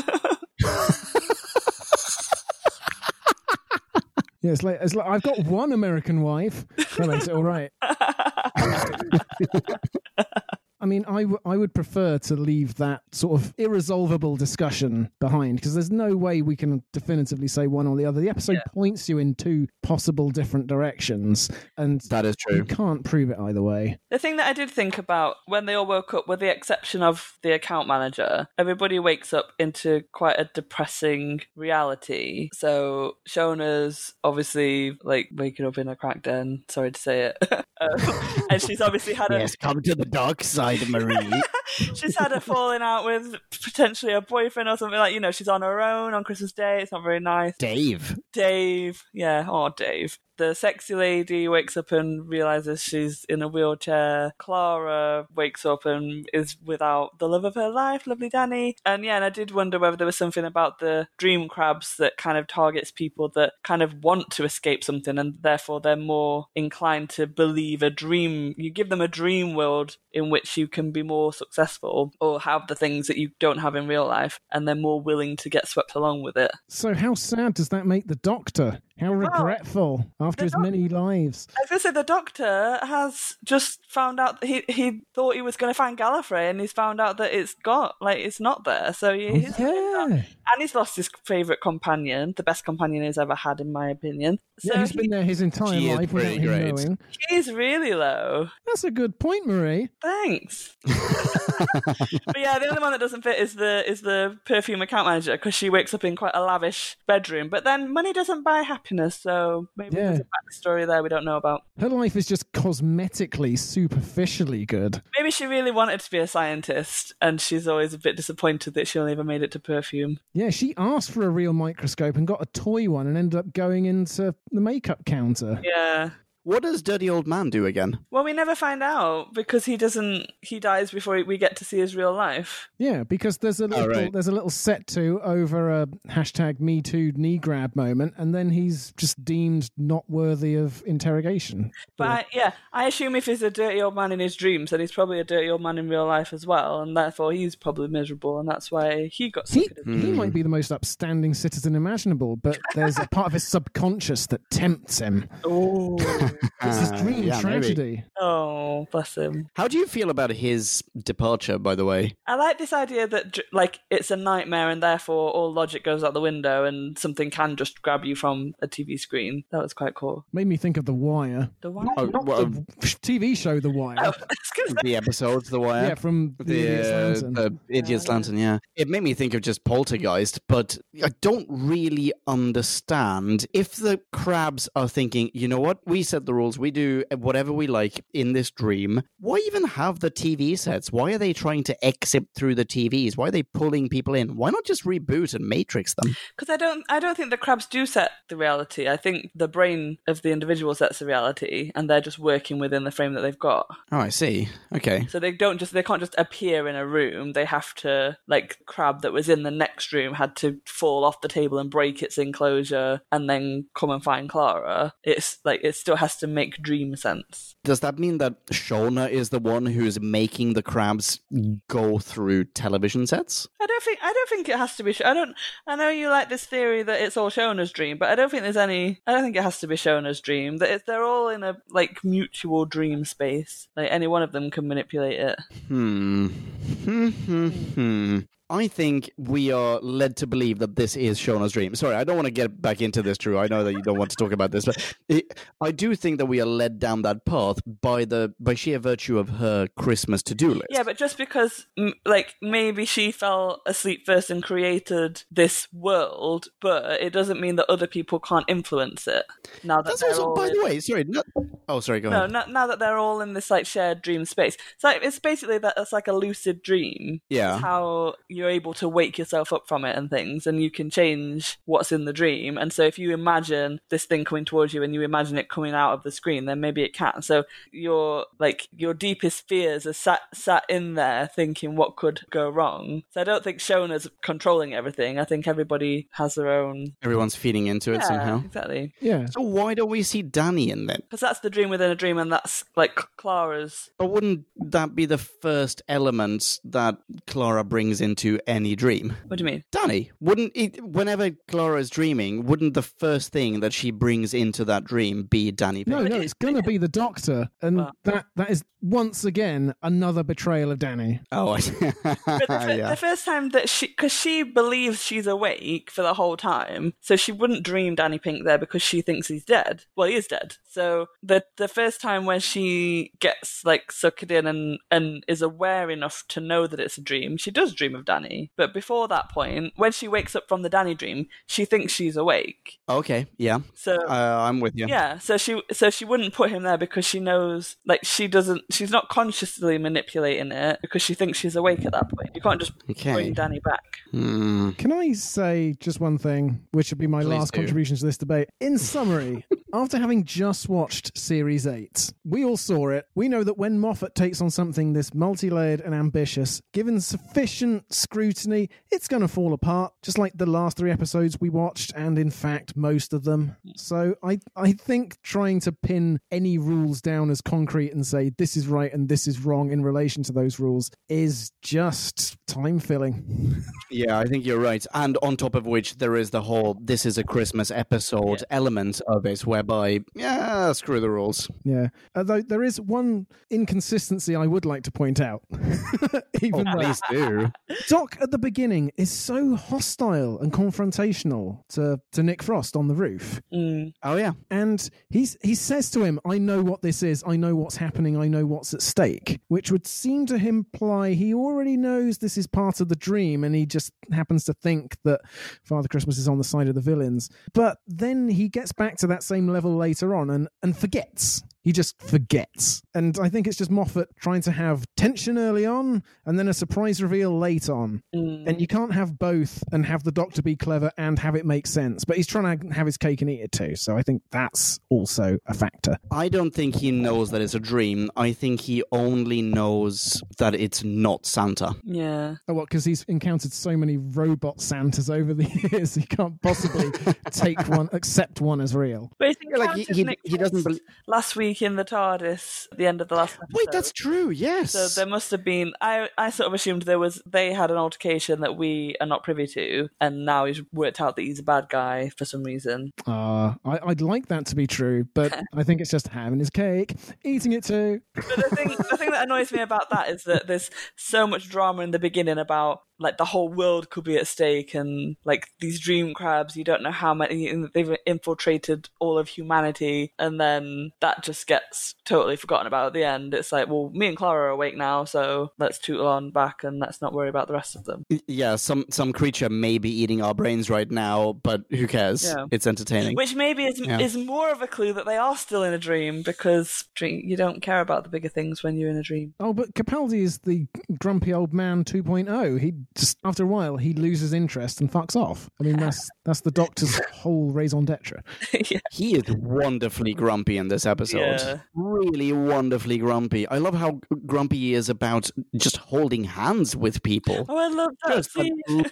Yeah, it's like, it's like I've got one American wife. That makes it all right. I mean, I, w- I would prefer to leave that sort of irresolvable discussion behind because there's no way we can definitively say one or the other. The episode Yeah. points you in two possible different directions, and that is true. you can't prove it either way. The thing that I did think about when they all woke up, with the exception of the account manager, everybody wakes up into quite a depressing reality. So Shona's obviously like waking up in a crack den. Sorry to say it, um, and she's obviously had a Yes, come to the dark side, Marie. she's had a falling out with potentially a boyfriend or something like you know she's on her own on Christmas Day. It's not very nice. Dave. Dave, yeah, oh Dave. The sexy lady wakes up and realizes she's in a wheelchair. Clara wakes up and is without the love of her life, lovely Danny. And yeah, and I did wonder whether there was something about the dream crabs that kind of targets people that kind of want to escape something and therefore they're more inclined to believe a dream. You give them a dream world in which you can be more successful or have the things that you don't have in real life and they're more willing to get swept along with it. So, how sad does that make the Doctor? How regretful after the his doc- many lives. As I was say the doctor has just found out that he he thought he was going to find Gallifrey, and he's found out that it's got like it's not there. So he, oh, he's yeah. and he's lost his favorite companion, the best companion he's ever had, in my opinion. So yeah, he's he- been there his entire She is life without him great. knowing. he's really low. That's a good point, Marie. Thanks. but yeah, the only one that doesn't fit is the is the perfume account manager because she wakes up in quite a lavish bedroom. But then money doesn't buy happiness, so maybe Yeah. A backstory there we don't know about. Her life is just cosmetically, superficially good. Maybe she really wanted to be a scientist, and she's always a bit disappointed that she only ever made it to perfume. Yeah, she asked for a real microscope and got a toy one and ended up going into the makeup counter. Yeah. What does Dirty Old Man do again? Well, we never find out because he doesn't. He dies before we get to see his real life. Yeah, because there's a oh, little right. there's a little set to over a hashtag Me Too knee grab moment, and then he's just deemed not worthy of interrogation. But I, yeah, I assume if he's a dirty old man in his dreams, then he's probably a dirty old man in real life as well, and therefore he's probably miserable, and that's why he got He, suckered. he hmm. might be the most upstanding citizen imaginable, but there's a part of his subconscious that tempts him. Oh, It's his Uh, dream yeah, maybe. tragedy. oh, bless him. How do you feel about his departure, by the way? I like this idea that like it's a nightmare, and therefore all logic goes out the window, and something can just grab you from a TV screen. That was quite cool. Made me think of The Wire. The one. Oh, Not well, the TV show The Wire. Oh, I was gonna say- the episodes, The Wire. yeah, from The, the, Idiot's uh, Lantern. the Idiot's Uh, Lantern, yeah. It made me think of just Poltergeist, but I don't really understand if the crabs are thinking, you know what, we set the rules, we do whatever we like in this dream. Why even have the TV sets? Why are they trying to exit through the TVs? Why are they pulling people in? Why not just reboot and matrix them? Because I don't, I don't think the crabs do set the reality. I think the brain of the individual sets the reality, and they're just working within the frame that they've got. Oh, I see. Okay. So they don't just, they can't just appear in a room. They have to, like, crab that was in the next room had to fall off the table and break its enclosure, and then come and find Clara. It's like it still has to make dream sense. Does that mean that Shona is the one who's making the crabs go through television sets? I don't think, I don't think it has to be. I don't. I know you like this theory that it's all Shona's dream, but I don't think there's any. I don't think it has to be Shona's dream. That it's, they're all in a like mutual dream space. Like any one of them can manipulate it. Hmm. Hmm. Hmm. Hmm. I think we are led to believe that this is Shona's dream. Sorry, I don't want to get back into this, Drew. I know that you don't want to talk about this, but it, I do think that we are led down that path by the by sheer virtue of her Christmas to do list. Yeah, but just because, like, maybe she fell asleep first and created this world, but it doesn't mean that other people can't influence it. Now that that's they're also, all by in- the way, sorry. No, oh, sorry. Go No, ahead. now, now that they're all in this like shared dream space, it's like it's basically that it's like a lucid dream. Yeah. how how you're able to wake yourself up from it and things, and you can change what's in the dream. And so, if you imagine this thing coming towards you and you imagine it coming out of the screen, then maybe it can. So your like your deepest fears are sat sat in there, thinking what could go wrong. So I don't think Shona's controlling everything. I think everybody has their own. Everyone's feeding into it Yeah, somehow. exactly. yeah. So why don't we see Danny in then? Because that's the dream within a dream, and that's like Clara's But wouldn't that be the first element that Clara brings into any dream? What do you mean? Danny, wouldn't it, whenever Clara is dreaming, wouldn't the first thing that she brings into that dream be Danny? No, Pink? no, it's going to be the Doctor, and Well- that that is once again another betrayal of Danny. Oh, I see. But the, fir- yeah. the first time that she, because she believes she's awake for the whole time, so she wouldn't dream Danny Pink there because she thinks he's dead. Well, he is dead. So the the first time when she gets like sucked in and and is aware enough to know that it's a dream, she does dream of Danny. But before that point, when she wakes up from the Danny dream, she thinks she's awake. Okay, yeah, So uh, I'm with you. yeah, so she so she wouldn't put him there because she knows like she doesn't she's not consciously manipulating it because she thinks she's awake at that point. You can't just Okay. bring Danny back. Hmm. Can I say just one thing, which would be my Please last do. contribution to this debate? In summary, after having just watched Series 8, we all saw it. We know that when Moffat takes on something this multi layered and ambitious, given sufficient scrutiny, it's going to fall apart, just like the last three episodes we watched, and in fact, most of them. Mm. So I, I think trying to pin any rules down as concrete and say this is right and this is wrong in relation to those rules is just time filling. Yeah, I think you're right. And on top of which, there is the whole "this is a Christmas episode" element of it, whereby yeah, screw the rules. Yeah. Although there is one inconsistency I would like to point out. Even oh, though Please do. Doc at the beginning is so hostile and confrontational to, to Nick Frost on the roof. Mm. Oh yeah. And he's he says to him, I know what this is, I know what's happening, I know what's at stake, which would seem to imply he already knows this is part of the dream and he just happens to think that Father Christmas is on the side of the villains. But then he gets back to that same level later on and, and forgets. He just forgets. And I think it's just Moffat trying to have tension early on and then a surprise reveal late on. Mm. And you can't have both and have the Doctor be clever and have it make sense. But he's trying to have his cake and eat it too. So I think that's also a factor. I don't think he knows that it's a dream. I think he only knows that it's not Santa. yeah. Oh, what? Because he's encountered so many robot Santas over the years, he can't possibly take one, accept one as real. But he like he, he, he doesn't. Frost last week in the TARDIS at the end of the last episode. Wait, that's true. Yes. So there must have been. I I sort of assumed there was. They had an altercation that we are not privy to, and now he's worked out that he's a bad guy for some reason. Uh, I, I'd like that to be true, but I think it's just having his cake, eating it too. But the thing, the thing that annoys me about that is that there's so much drama in the beginning about like the whole world could be at stake, and like these dream crabs, you don't know how many they've infiltrated all of humanity, and then that just gets totally forgotten about at the end. It's like, well, me and Clara are awake now, so let's tootle on back and let's not worry about the rest of them. yeah, some some creature may be eating our brains right now, but who cares? Yeah. It's entertaining. Which maybe is Yeah. is more of a clue that they are still in a dream because dream, you don't care about the bigger things when you're in a dream. Oh, but Capaldi is the grumpy old man 2.0. He just after a while he loses interest and fucks off. I mean, that's that's the Doctor's whole raison d'être. yeah. He is wonderfully grumpy in this episode. Yeah. Really wonderfully grumpy. I love how grumpy he is about just holding hands with people. Oh, I love that Just that,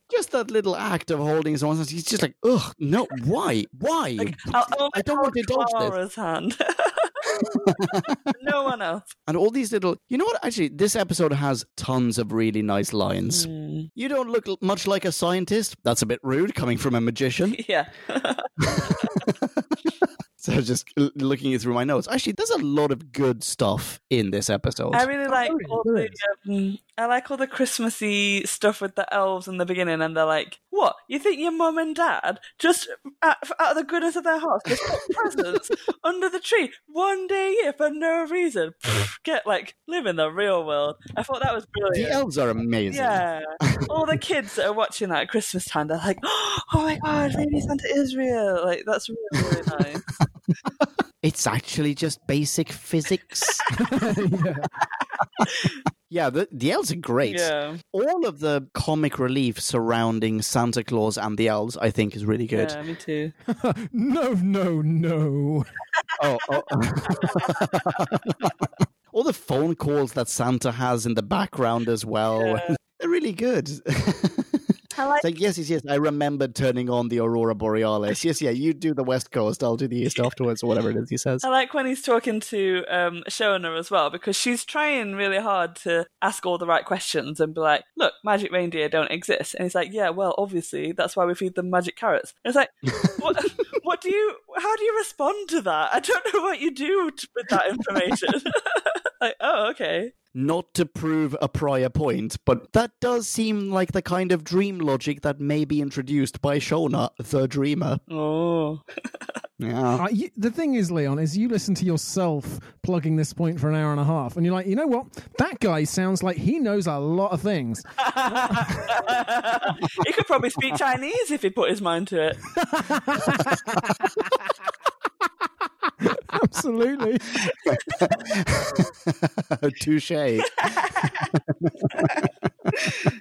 just that little act of holding someone's hand. He's just like, ugh, no, why? Why? Like, I'll, I'll I don't want to hold indulge this. Hand. no one else. And all these little, you know what? Actually, this episode has tons of really nice lines. Mm, You don't look much like a scientist. That's a bit rude coming from a magician. yeah. So I was just l- looking through my notes. Actually, there's a lot of good stuff in this episode. I really like there is, all there the um, I like all the Christmassy stuff with the elves in the beginning, and they're like, "What? You think your mum and dad just out, out of the goodness of their hearts just put presents under the tree one day a year for no reason? Get like live in the real world." I thought that was brilliant. the elves are amazing. Yeah, all the kids that are watching that at Christmas time, they're like, "Oh my god, maybe Santa is real!" Like that's really really nice. It's actually just basic physics. yeah. yeah, the, the elves are great. Yeah, All of the comic relief surrounding Santa Claus and the elves, I think, is really good. yeah, me too. no, no, no. Oh, oh. all the phone calls that Santa has in the background as well. Yeah. They're really good. I like yes, yes, yes. I remembered turning on the Aurora Borealis. Yes, yeah, you do the West Coast, I'll do the East afterwards, or whatever it is he says. I like when he's talking to um, Shona as well because she's trying really hard to ask all the right questions and be like, "Look, magic reindeer don't exist," and he's like, "Yeah, well, obviously that's why we feed them magic carrots." And it's like, what, what do you? How do you respond to that? I don't know what you do with that information. like, oh, okay. Not to prove a prior point, but that does seem like the kind of dream logic that may be introduced by Shona, the dreamer. Oh, Yeah. Uh, you, the thing is, Leon, is you listen to yourself plugging this point for an hour and a half, and you're like, you know what? That guy sounds like he knows a lot of things. he could probably speak Chinese if he put his mind to it. Absolutely. Touche.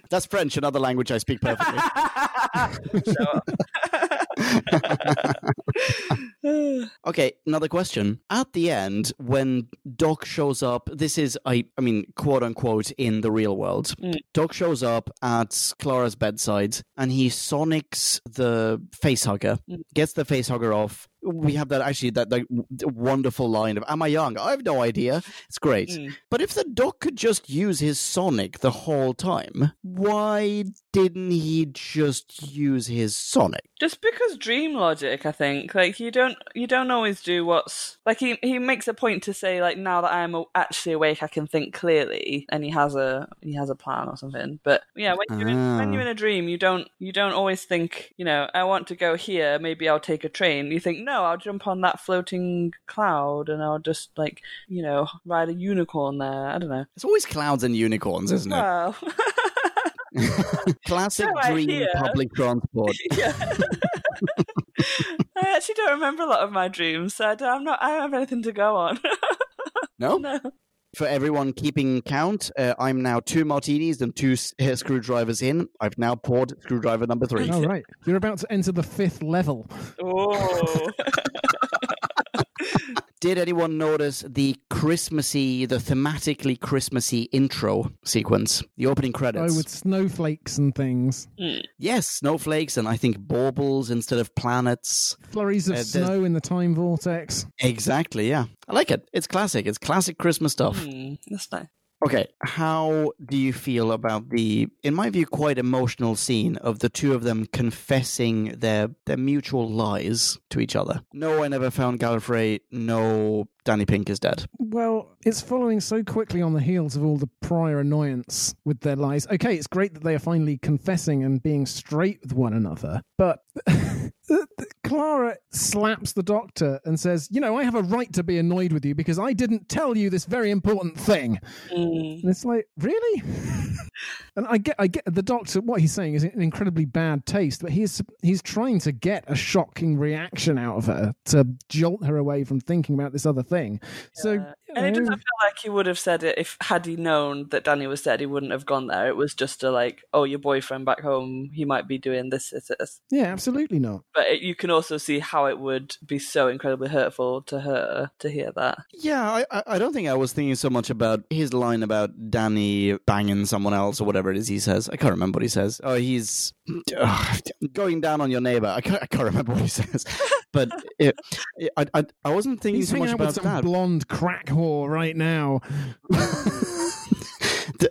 That's French, another language I speak perfectly. Okay, another question. At the end, when Doc shows up, this is, I, I mean, quote unquote, in the real world. Mm. Doc shows up at Clara's bedside and he sonics the facehugger, Mm. gets the facehugger off. We have that actually, that, that wonderful line of, Am I young? I have no idea. It's great. Mm. But if the Doc could just use his sonic the whole time, why didn't he just use his sonic? Just because dream logic, I think, like you don't you don't always do what's like he he makes a point to say like now that I'm actually awake, I can think clearly, and he has a he has a plan or something. But yeah, when you're in, when Ah. you're in a dream, you don't you don't always think you know I want to go here, maybe I'll take a train. You think no, I'll jump on that floating cloud and I'll just like you know ride a unicorn there. I don't know. It's always clouds and unicorns, isn't it? Classic So dream hear. public transport. yeah. I, actually don't remember a lot of my dreams, so I don't, I'm not. I don't have anything to go on. No? no. For everyone keeping count, uh, I'm now two martinis and two s- uh, screwdrivers in. I've now poured screwdriver number three. All right. You're about to enter the fifth level. Oh. Did anyone notice the Christmassy, the thematically Christmassy intro sequence? The opening credits. Oh, with snowflakes and things. Yes, snowflakes and I think baubles instead of planets. Flurries of Uh, snow in the time vortex. Exactly, yeah. I like it. It's classic. It's classic Christmas stuff. Hmm, that's nice. Okay, how do you feel about the, in my view, quite emotional scene of the two of them confessing their their mutual lies to each other? No, I never found Gallifrey. No, Danny Pink is dead. Well, it's following so quickly on the heels of all the prior annoyance with their lies. Okay, it's great that they are finally confessing and being straight with one another, but Clara slaps the doctor and says, You know, I have a right to be annoyed with you because I didn't tell you this very important thing. Mm. And it's like, really? and I get, I get the doctor. What he's saying is an incredibly bad taste, but he's he's trying to get a shocking reaction out of her to jolt her away from thinking about this other thing. So, Yeah. you And it doesn't feel like he would have said it if had he known that Danny was dead. He wouldn't have gone there. It was just a like, oh, your boyfriend back home. He might be doing this, this, this. yeah, absolutely not. But it, you can also see how it would be so incredibly hurtful to her to hear that. Yeah, I, I- I don't think I was thinking so much about his line about Danny banging someone else or whatever it is he says. I can't remember what he says. Oh, he's ugh, oh, going down on your neighbor. I can't, I can't remember what he says. But it, it- I, I, I wasn't thinking He's so much out with about some that. blonde crack whore right now.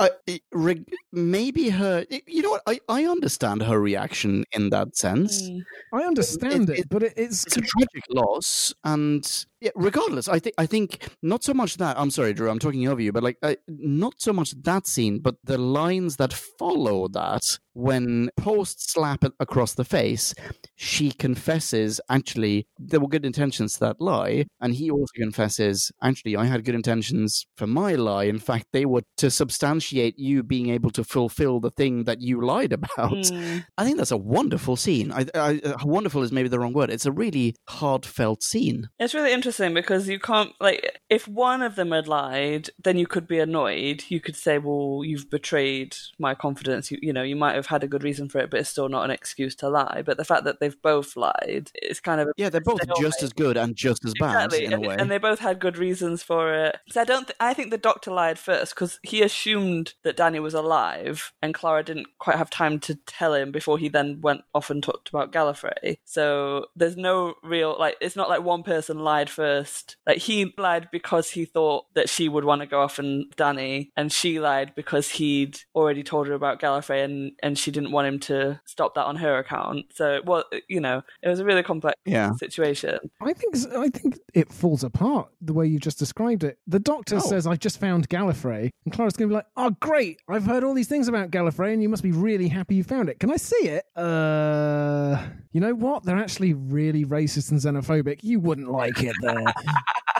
The- I, reg- maybe her. You know what? I, I understand her reaction in that sense. Mm. I understand It- it, but it, it's It's a tragic loss, and yeah, regardless, I think I think not so much that. I'm sorry, Drew. I'm talking over you, but like uh, not so much that scene, but the lines that follow that when post slap across the face, she confesses actually there were good intentions to that lie, and he also confesses actually I had good intentions for my lie. In fact, they were to substantiate you being able to fulfill the thing that you lied about. Mm. I think that's a wonderful scene. I, I, uh, wonderful is maybe the wrong word. It's a really heartfelt scene. It's really interesting because you can't like if one of them had lied, then you could be annoyed. You could say, "Well, you've betrayed my confidence." You, you know, you might have had a good reason for it, but it's still not an excuse to lie. But the fact that they've both lied is kind of Yeah, they're both just as good and just as bad Exactly, in a way. and they both had good reasons for it. So I don't. Th- I think the doctor lied first because he assumed that Danny was alive, and Clara didn't quite have time to tell him before he then went off and talked about Gallifrey. So there's no real like. It's not like one person lied first. Like he lied because he thought that she would want to go off and Danny, and she lied because he'd already told her about Gallifrey, and and she didn't want him to stop that on her account. So well, you know, it was a really complex yeah. situation. I think I think it falls apart the way you just described it. The doctor Oh. says, "I've just found Gallifrey," and Clara's going to be like, "Oh, great! I've heard all these things about Gallifrey, and you must be really happy you found it. Can I see it?" Uh, you know what? They're actually really racist and xenophobic. You wouldn't like it there.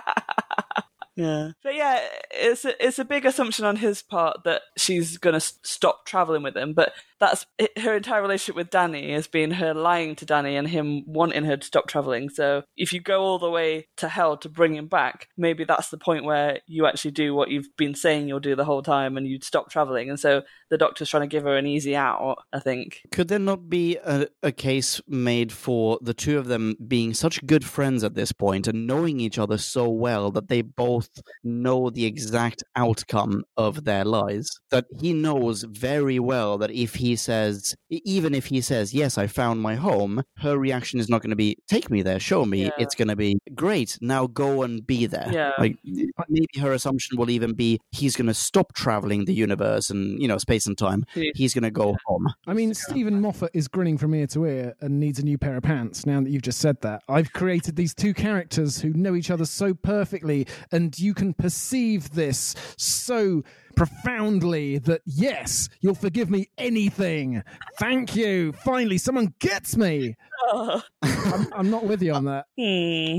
Yeah. But yeah, it's a, it's a big assumption on his part that she's going to stop traveling with him. But that's it, her entire relationship with Danny has been her lying to Danny and him wanting her to stop traveling. So if you go all the way to hell to bring him back, maybe that's the point where you actually do what you've been saying you'll do the whole time and you'd stop traveling. And so the doctor's trying to give her an easy out, I think. Could there not be a, a case made for the two of them being such good friends at this point and knowing each other so well that they both know the exact outcome of their lies? That he knows very well that if he says, even if he says, Yes, I found my home, her reaction is not going to be, Take me there, show me. Yeah. It's going to be, Great, now go and be there. Yeah. Like, maybe her assumption will even be, He's going to stop traveling the universe and, you know, space and time. Yeah. He's going to go home. I mean, Steven Moffat is grinning from ear to ear and needs a new pair of pants. Now that you've just said that, I've created these two characters who know each other so perfectly, and you can perceive this so profoundly that yes, you'll forgive me anything. Thank you. Finally, someone gets me. Oh. I'm, I'm not with you on that. Hmm.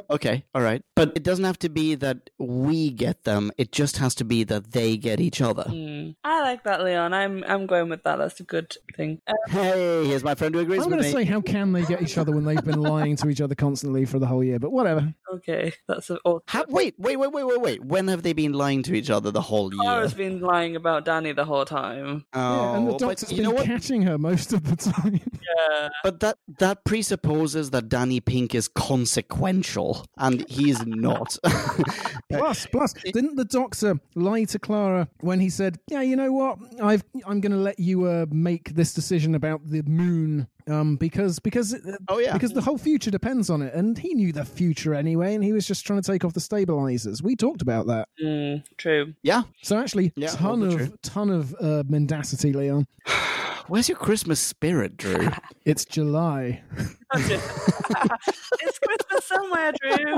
okay, all right. But it doesn't have to be that we get them. It just has to be that they get each other. Hmm. I like that, Leon. I'm I'm going with that. That's a good thing. Uh, Hey, here's my friend who agrees I'm with going to say, how can they get each other when they've been lying to each other constantly for the whole year? But whatever. okay, that's a, oh, Ha- wait, wait, wait, wait, wait, wait. When have they been lying to each other the whole year? Clara's been lying about Danny the whole time. yeah, and the Oh, doctor's but you been know what? catching her most of the time. Yeah. But that that presupposes that Danny Pink is consequential, and he's not. plus, plus, didn't the doctor lie to Clara when he said, "Yeah, you know what? I've I'm going to let you uh, make this decision about the moon." Um, because because uh, Oh, yeah. because the whole future depends on it, and he knew the future anyway, and he was just trying to take off the stabilizers. We talked about that. Mm, true. yeah. So actually, Yeah, ton of true. ton of uh, mendacity, Leon. Where's your Christmas spirit, Drew? It's July. it's Christmas somewhere, Drew.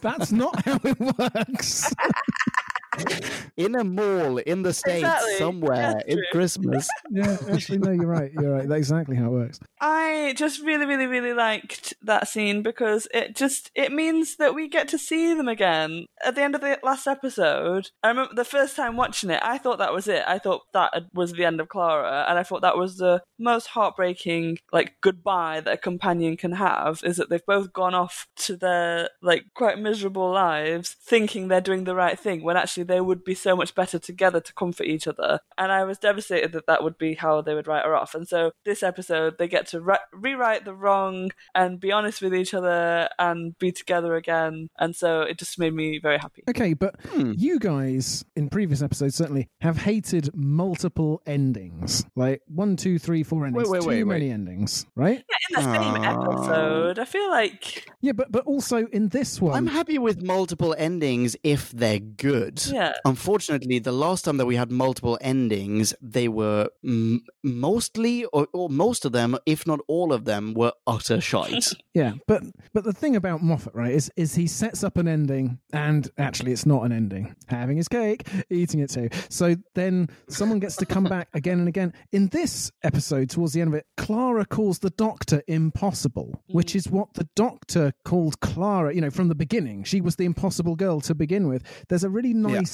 That's not how it works. in a mall in the states Exactly. somewhere. That's It's true. Christmas. yeah, actually, no, you're right. You're right. That's exactly how it works. I just really, really, really liked that scene because it just it means that we get to see them again at the end of the last episode. I remember the first time watching it, I thought that was it. I thought that was the end of Clara, and I thought that was the most heartbreaking like goodbye that a companion can have. Is that they've both gone off to their like quite miserable lives, thinking they're doing the right thing when actually they would be so much better together to comfort each other. And I was devastated that that would be how they would write her off. And so this episode, they get to ri- rewrite the wrong and be honest with each other and be together again. And so it just made me very happy. Okay, but Hmm. you guys in previous episodes certainly have hated multiple endings, like one, two, three, four endings. wait, Too wait, many endings, right? Yeah, in the same Aw. episode, I feel like Yeah, but but also in this one, I'm happy with multiple endings if they're good. yeah. Unfortunately, the last time that we had multiple endings, they were m- mostly, or, or most of them, if not all of them, were utter shite. Yeah, but but the thing about Moffat, right, is is he sets up an ending, and actually it's not an ending. Having his cake, eating it too. So then someone gets to come back again and again. In this episode, towards the end of it, Clara calls the Doctor impossible, mm. which is what the Doctor called Clara. You know, from the beginning, she was the impossible girl to begin with. There's a really nice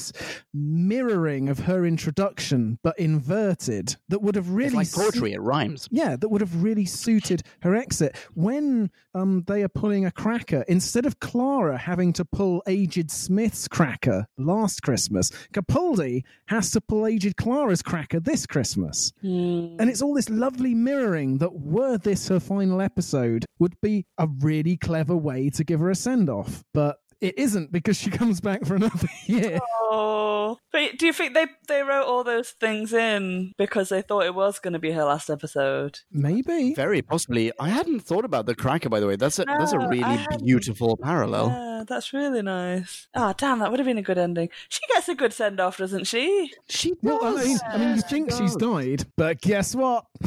mirroring of her introduction, but inverted, that would have really it's like poetry, it rhymes. yeah, that would have really suited her exit. When um, they are pulling a cracker, instead of Clara having to pull Aged Smith's cracker last Christmas, Capaldi has to pull Aged Clara's cracker this Christmas. Hmm. And it's all this lovely mirroring that, were this her final episode, would be a really clever way to give her a send off. But it isn't because she comes back for another year. Oh, but do you think they they wrote all those things in because they thought it was going to be her last episode? Maybe. Very possibly. I hadn't thought about the cracker, by the way. That's a that's a really beautiful parallel. Yeah, that's really nice. Ah, damn, that would have been a good ending. She gets a good send off, doesn't she? She does. Well, I mean, I mean, you Yeah, think she she's died, but guess what?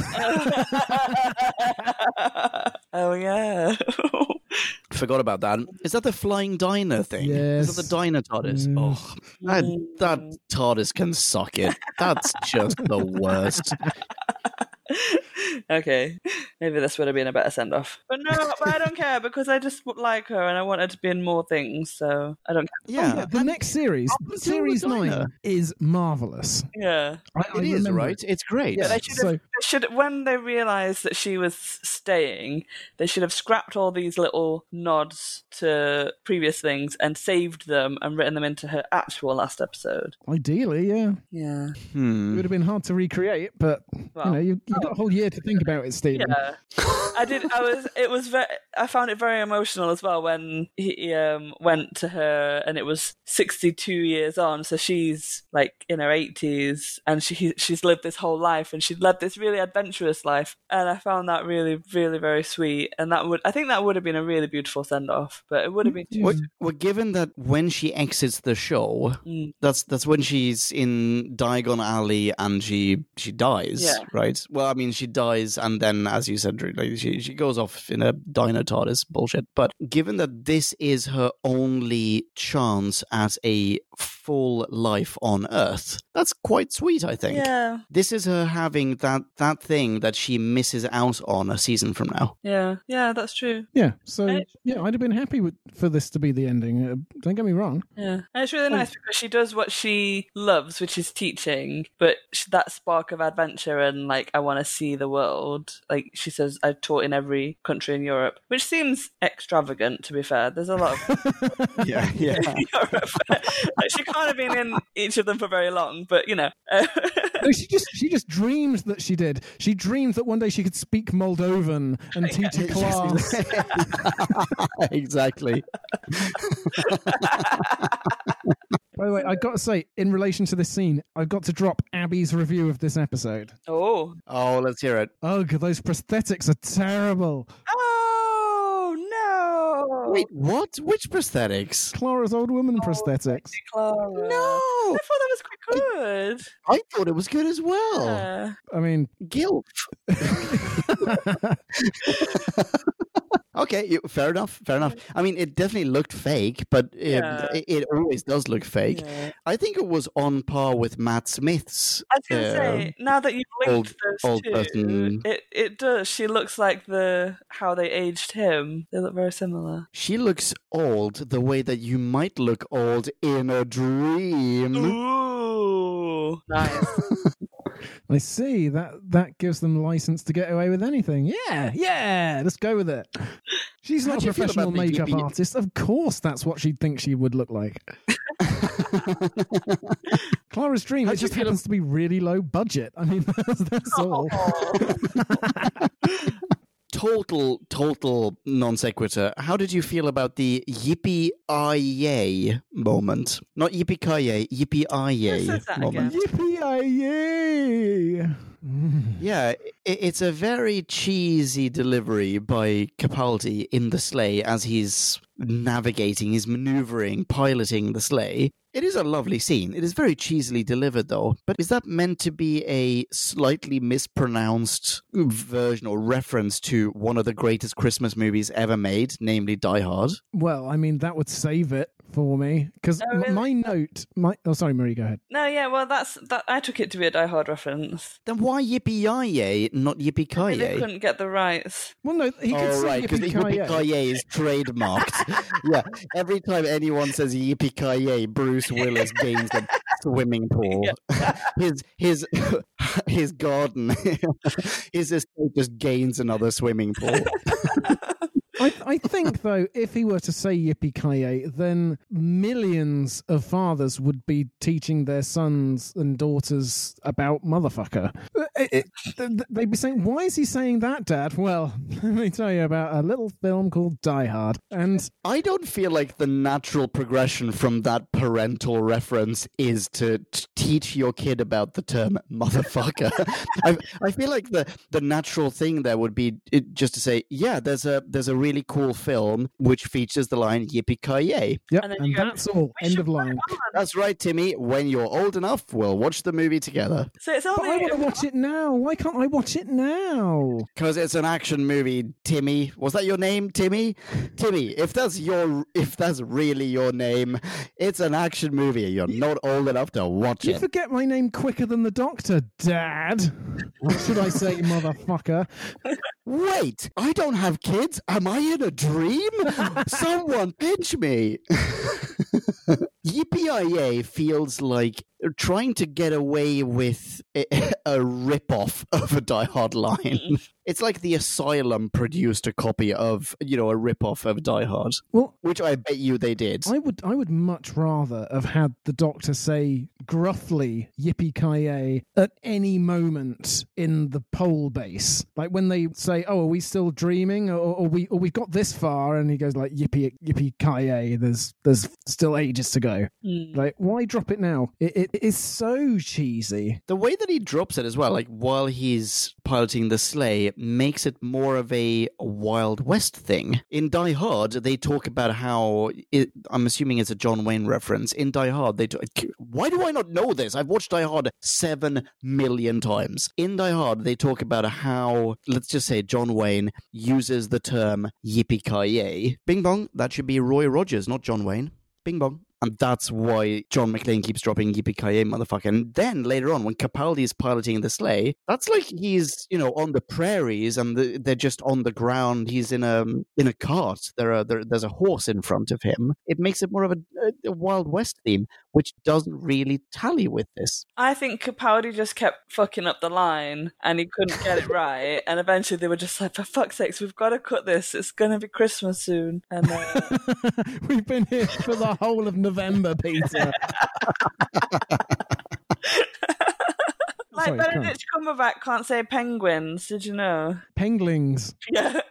oh yeah. Forgot about that. Is that the flying diner thing? Is that the diner TARDIS? Yes. Oh, that, that TARDIS can suck it. That's just the worst. okay, maybe this would have been a better send off. But no, but I don't care because I just like her and I want her to be in more things. So I don't. Care. Yeah, Oh, the next series, Up series the diner. nine, is marvelous. Yeah, I, I it is remember right. It's great. yeah. They should have. So- they should when they realised that she was staying, they should have scrapped all these little nods to previous things and saved them and written them into her actual last episode. Ideally, yeah. Yeah. It Hmm. would have been hard to recreate, but you Well, know, you, you've got a whole year to think about it, Steven. Yeah, I did. I was. It was very. I found it very emotional as well when he um, went to her, and it was sixty-two years on. So she's like in her eighties, and she she's lived this whole life, and she'd led this really adventurous life, and I found that really, really very sweet. And that would, I think, that would have been a really beautiful send-off, but it would have been too. Well, well, given that when she exits the show, Mm. that's that's when she's in Diagon Alley and she she dies, Yeah. right? Well, I mean, she dies, and then, as you said, Drew, like, she she goes off in a dino TARDIS bullshit. But given that this is her only chance at a full life on Earth, that's quite sweet. I think Yeah, this is her having that that thing that she misses out on a season from now. Yeah, yeah, that's true. Yeah, so Right. yeah, I'd have been happy with, for this to be the ending. Uh, don't get me wrong. Yeah, and it's really nice because she does what she loves, which is teaching. But sh- that spark of adventure and like, I want to see the world. Like she says, I've taught in every country in Europe, which seems extravagant. To be fair, there's a lot of Yeah, yeah. Europe. like, she can't have been in each of them for very long, but you know. No, she just she just dreamed that she did. She dreamed that one day she could speak Moldovan and teach a class. exactly. By the way, I got to say, in relation to this scene, I've got to drop Abby's review of this episode. oh, Oh, let's hear it. Oh, Ugh, those prosthetics are terrible. oh no! Wait, what? Which prosthetics? Clara's old woman oh, prosthetics. Clara. No, I thought that was quite good. I thought it was good as well. Yeah. I mean, Guilt. Okay, you, fair enough. Fair enough. I mean, it definitely looked fake, but it, Yeah. it, it always does look fake. Yeah. I think it was on par with Matt Smith's. I was going to uh, say, now that you've linked old- those old two, person. it it does. She looks like the how they aged him. They look very similar. She looks old the way that you might look old in a dream. Ooh, nice. I see that that gives them license to get away with anything. Yeah, yeah, let's go with it. She's How not a professional makeup yippee- artist. Of course, that's what she'd think she would look like. Clara's dream. How it just happens to be really low budget. I mean, that's, that's all. total, total non sequitur. How did you feel about the yippee yay moment? Not yippee ki yippee Who yay moment. again? Yippee yay! Yeah, i it's a very cheesy delivery by Capaldi in the sleigh as he's navigating, he's maneuvering, piloting the sleigh. It is a lovely scene. It is very cheesily delivered, though. But is that meant to be a slightly mispronounced version or reference to one of the greatest Christmas movies ever made, namely Die Hard? Well, I mean, that would save it for me because Oh, really? my note, my oh, sorry, Marie, go ahead. no, yeah. Well, that's that. I took it to be a Die Hard reference. Then why yippee yay, not yippee ki Maybe They couldn't get the rights. Well, no, he could Oh, say right, because yippee-ki-yay. is trademarked. yeah, every time anyone says yippee Bruce Willis gains a swimming pool. his his his garden, his estate just gains another swimming pool. I, I think though, if he were to say yippee ki then millions of fathers would be teaching their sons and daughters about motherfucker. Uh, it- it- they'd be saying, "Why is he saying that, Dad?" Well, let me tell you about a little film called Die Hard, and I don't feel like the natural progression from that parental reference is to, t- teach your kid about the term motherfucker. I, I feel like the, the natural thing there would be it, just to say, yeah, there's a there's a really cool film which features the line yippee ki yay. yep, And and, then go, that's all. End of line. put it on. That's right, Timmy. When you're old enough, we'll watch the movie together. So it's But I want to watch it now. Why can't I watch it now? Because it's an action movie, Timmy. Was that your name, Timmy? Timmy, if that's your if that's really your name, it's an action movie. You're not old enough to watch You it. forget my name quicker than the doctor, Dad. What should I say, motherfucker? Wait, I don't have kids. Am I in a dream? Someone pinch me. Yippee feels like trying to get away with a, a rip-off of a Die Hard line. It's like the Asylum produced a copy of, you know, a rip-off of Die Hard, Well, which I bet you they did. I would I would much rather have had the doctor say gruffly yippee ki at any moment in the pole base. Like when they say, "Oh, are we still dreaming?" or, or we or we've got this far, and he goes like yippee yippee ki There's there's still ages to go. Hmm. Like why drop it now? It, it is so cheesy. The way that he drops it as well, like while he's piloting the sleigh, makes it more of a Wild West thing. In Die Hard, they talk about how it, I'm assuming it's a John Wayne reference. In Die Hard, they talk, why do I not know this? I've watched Die Hard seven million times. In Die Hard, they talk about how let's just say John Wayne uses the term yippee ki yay. Bing bong, that should be Roy Rogers, not John Wayne. Bing bong. And that's why John McClane keeps dropping Yippee motherfucker. And then later on, when Capaldi is piloting the sleigh, that's like he's, you know, on the prairies and the, they're just on the ground. He's in a in a cart. There are there, there's a horse in front of him. It makes it more of a, a Wild West theme, which doesn't really tally with this. I think Capaldi just kept fucking up the line and he couldn't get it right. And eventually they were just like, for fuck's sakes, we've got to cut this. It's going to be Christmas soon. And uh, We've been here for the whole of November, Peter. like Sorry. Benedict Cumberbatch can't say penguins. Did you know? Penglings. Yeah.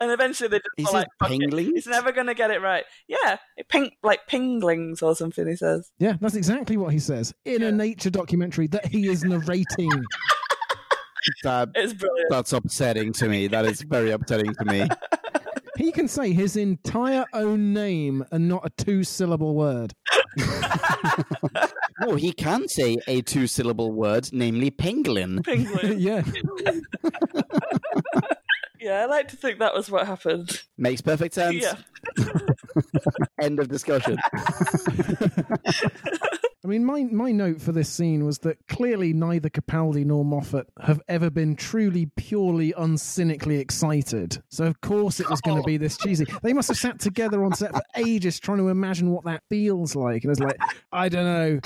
And eventually they just He like, "Fuck it. He's never going to get it right. Yeah. Pink, like pinglings or something, he says. Yeah, that's exactly what he says in a nature documentary that he is narrating. That It's brilliant. that's upsetting to me. That is very upsetting to me. He can say his entire own name and not a two syllable word. No, he can say a two syllable word, namely penguin. Penguin. yeah. Yeah, I like to think that was what happened. Makes perfect sense. Yeah. End of discussion. I mean, my, my note for this scene was that clearly neither Capaldi nor Moffat have ever been truly, purely, uncynically excited. So, of course, it was going to be this cheesy. They must have sat together on set for ages trying to imagine what that feels like. And it's like, I don't know.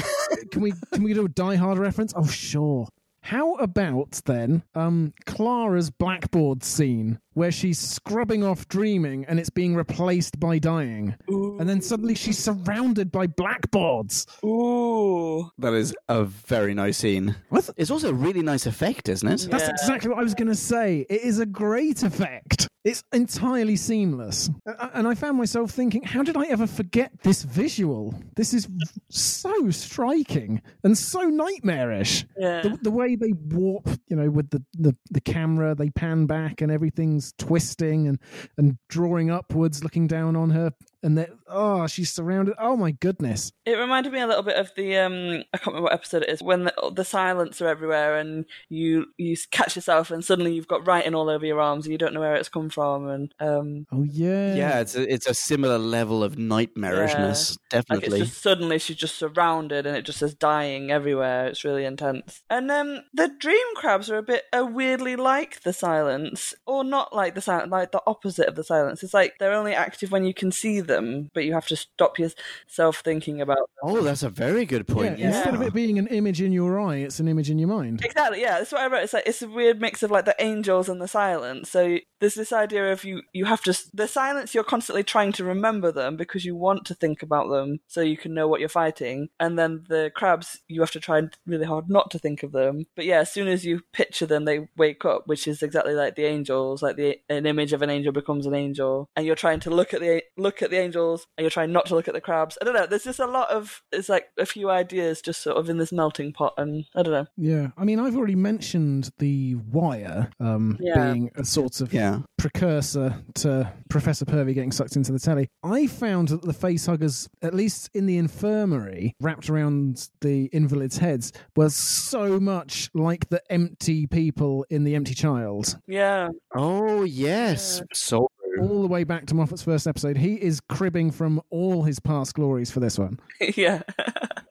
Can we can we do a Die Hard reference? Oh, sure. How about then um, Clara's blackboard scene where she's scrubbing off dreaming and it's being replaced by dying? And then suddenly she's surrounded by blackboards. Ooh. That is a very nice scene. What It's also a really nice effect, isn't it? That's exactly what I was going to say. It is a great effect. It's entirely seamless. And I found myself thinking, how did I ever forget this visual? This is so striking and so nightmarish. Yeah. The, the way they warp, you know, with the, the, the camera, they pan back and everything's twisting and, and drawing upwards, looking down on her. And then, oh, she's surrounded. Oh, my goodness. It reminded me a little bit of the um I can't remember what episode it is when the, the silence are everywhere and you you catch yourself and suddenly you've got writing all over your arms and you don't know where it's come from and um Oh, yeah. Yeah, it's a, it's a similar level of nightmarishness, like definitely. it's just suddenly she's just surrounded and it just says dying everywhere. It's really intense. And um the dream crabs are a bit uh, weirdly like the silence or not like the silence like the opposite of the silence. It's like they're only active when you can see them but you have to stop yourself thinking about them. Oh, that's a very good Yeah, point. Instead of it being an image in your eye, it's an image in your mind. Exactly, yeah. That's what I wrote. It's like it's a weird mix of like the angels and the silence. So there's this idea of you you have to the silence. You're constantly trying to remember them because you want to think about them, so you can know what you're fighting. And then the crabs, you have to try really hard not to think of them. But yeah, as soon as you picture them, they wake up, which is exactly like the angels. Like the an image of an angel becomes an angel, and you're trying to look at the look at the angels, and you're trying not to look at the crabs. I don't know. There's just a lot of it's like a few ideas just sort of in this melting pot, and I don't know. Yeah, I mean, I've already mentioned the wire um, Yeah. being a sort of Yeah. Precursor to Professor Pervy getting sucked into the telly. I found that the face huggers, at least in the infirmary, wrapped around the invalids' heads, were so much like the empty people in The Empty Child. Yeah. Oh, yes. So. All the way back to Moffat's first episode, he is cribbing from all his past glories for this one. yeah.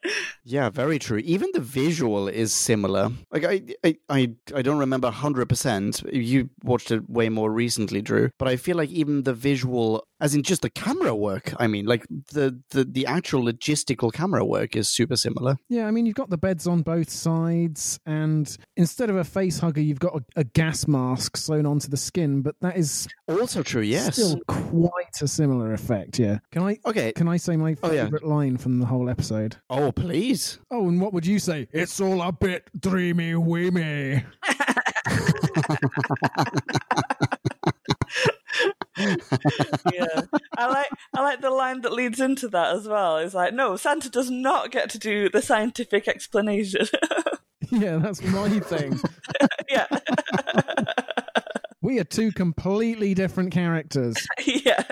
Yeah, very true. Even the visual is similar. Like I, I, I, I don't remember hundred percent. You watched it way more recently, Drew. But I feel like even the visual, as in just the camera work. I mean, like the the the actual logistical camera work is super similar. Yeah, I mean, you've got the beds on both sides, and instead of a face hugger, you've got a, a gas mask sewn onto the skin, but that is Also true. Yes. still quite a similar effect. Yeah. Can I Okay. can I say my Oh, yeah. favorite line from the whole episode? Oh, please. Oh, and what would you say? It's all a bit dreamy weamy. yeah. I like I like the line that leads into that as well. It's like, no, Santa does not get to do the scientific explanation. yeah, that's my thing. yeah. We are two completely different characters. yeah.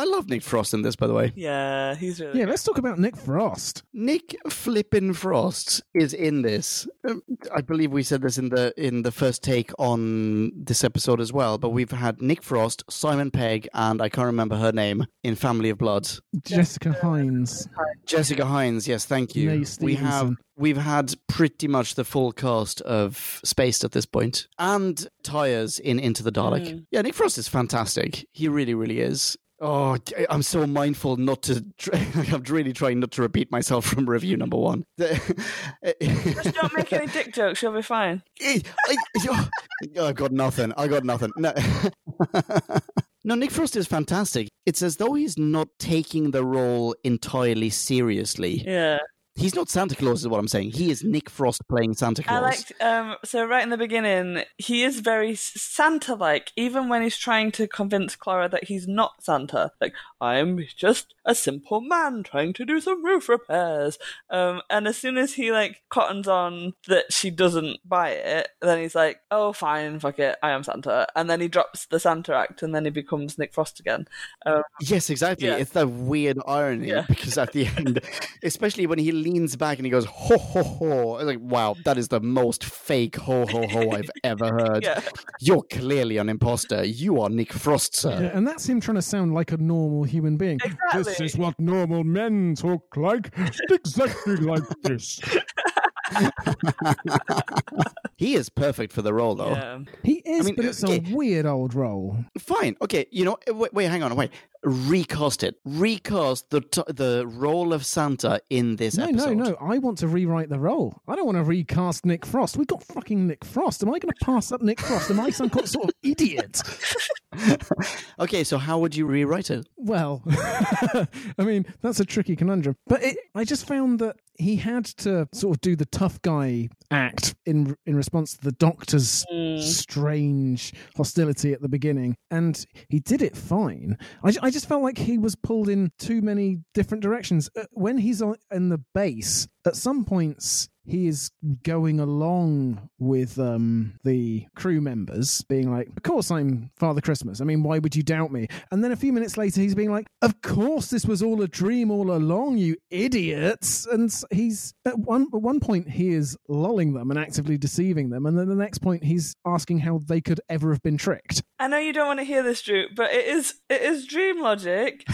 I love Nick Frost in this, by the way. Yeah, he's really. Yeah, good. let's talk about Nick Frost. Nick Flippin Frost is in this. Um, I believe we said this in the in the first take on this episode as well. But we've had Nick Frost, Simon Pegg, and I can't remember her name in Family of Blood. Jessica Hynes. Jessica Hynes. Yes, thank you. Mae we have we've had pretty much the full cast of Spaced at this point, and Tyres in Into the Dalek. Mm. Yeah, Nick Frost is fantastic. He really, really is. Oh, eh, I'm so mindful not to. I'm really trying not to repeat myself from review number one. Just don't make any dick jokes. You'll be fine. Eh, I, I, have got nothing. I got nothing. No. no, Nick Frost is fantastic. It's as though he's not taking the role entirely seriously. Yeah. He's not Santa Claus, is what I'm saying. He is Nick Frost playing Santa Claus. I liked um so right in the beginning he is very Santa like even when he's trying to convince Clara that he's not Santa like I'm just a simple man trying to do some roof repairs um and as soon as he like cottons on that she doesn't buy it then he's like oh fine fuck it I am Santa and then he drops the Santa act and then he becomes Nick Frost again um, Yes, exactly. Yeah. It's that weird irony Yeah. because at the end, especially when he leans back and he goes ho ho ho, it's like wow, that is the most fake ho ho ho I've ever heard. yeah You're clearly an imposter. You are Nick Frost, sir. Yeah, and that's him trying to sound like a normal human being. Exactly. This is what normal men talk like. Exactly like this. He is perfect for the role, though. yeah He is, I mean, but it's okay. a weird old role. Fine. Okay. You know. Eh, wait. Wait. Hang on. Wait. Recast it. Recast the t- the role of Santa in this No, episode. no, no. No. I want to rewrite the role. I don't want to recast Nick Frost. We've got fucking Nick Frost. Am I going to pass up Nick Frost? Am I some sort of idiot? Okay. So how would you rewrite it? Well, I mean, that's a tricky conundrum. But it, I just found that he had to sort of do the tough guy act in in response to the doctor's Mm. strange hostility at the beginning, and he did it fine. I, I just felt like he was pulled in too many different directions. Uh, When he's on in the base, at some points he is going along with um, the crew members, being like, "Of course I'm Father Christmas. I mean, why would you doubt me?" And then a few minutes later, he's being like, "Of course this was all a dream all along, you idiots!" And he's at one at one point he is lulling them and actively deceiving them, and then the next point he's asking how they could ever have been tricked. I know you don't want to hear this Drew but it is it is dream logic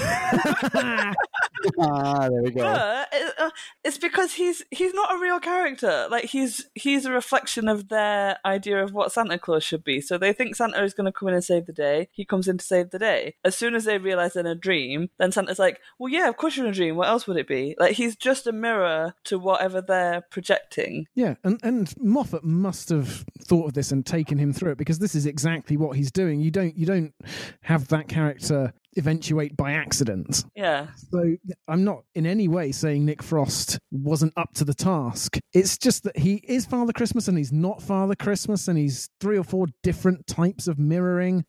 Ah, there we go. But it, uh, it's because he's he's not a real character. Like he's he's a reflection of their idea of what Santa Claus should be. So they think Santa is going to come in and save the day. He comes in to save the day. As soon as they realize they're in a dream, then Santa's like, "Well, yeah, of course you're in a dream. What else would it be?" Like he's just a mirror to whatever they're projecting. Yeah, and, and Moffat must have thought of this and taken him through it because this is exactly what he's doing. You don't you don't have that character eventuate by accident. Yeah, So I'm not in any way saying Nick Frost wasn't up to the task. It's just that he is Father Christmas and he's not Father Christmas and he's three or four different types of mirroring.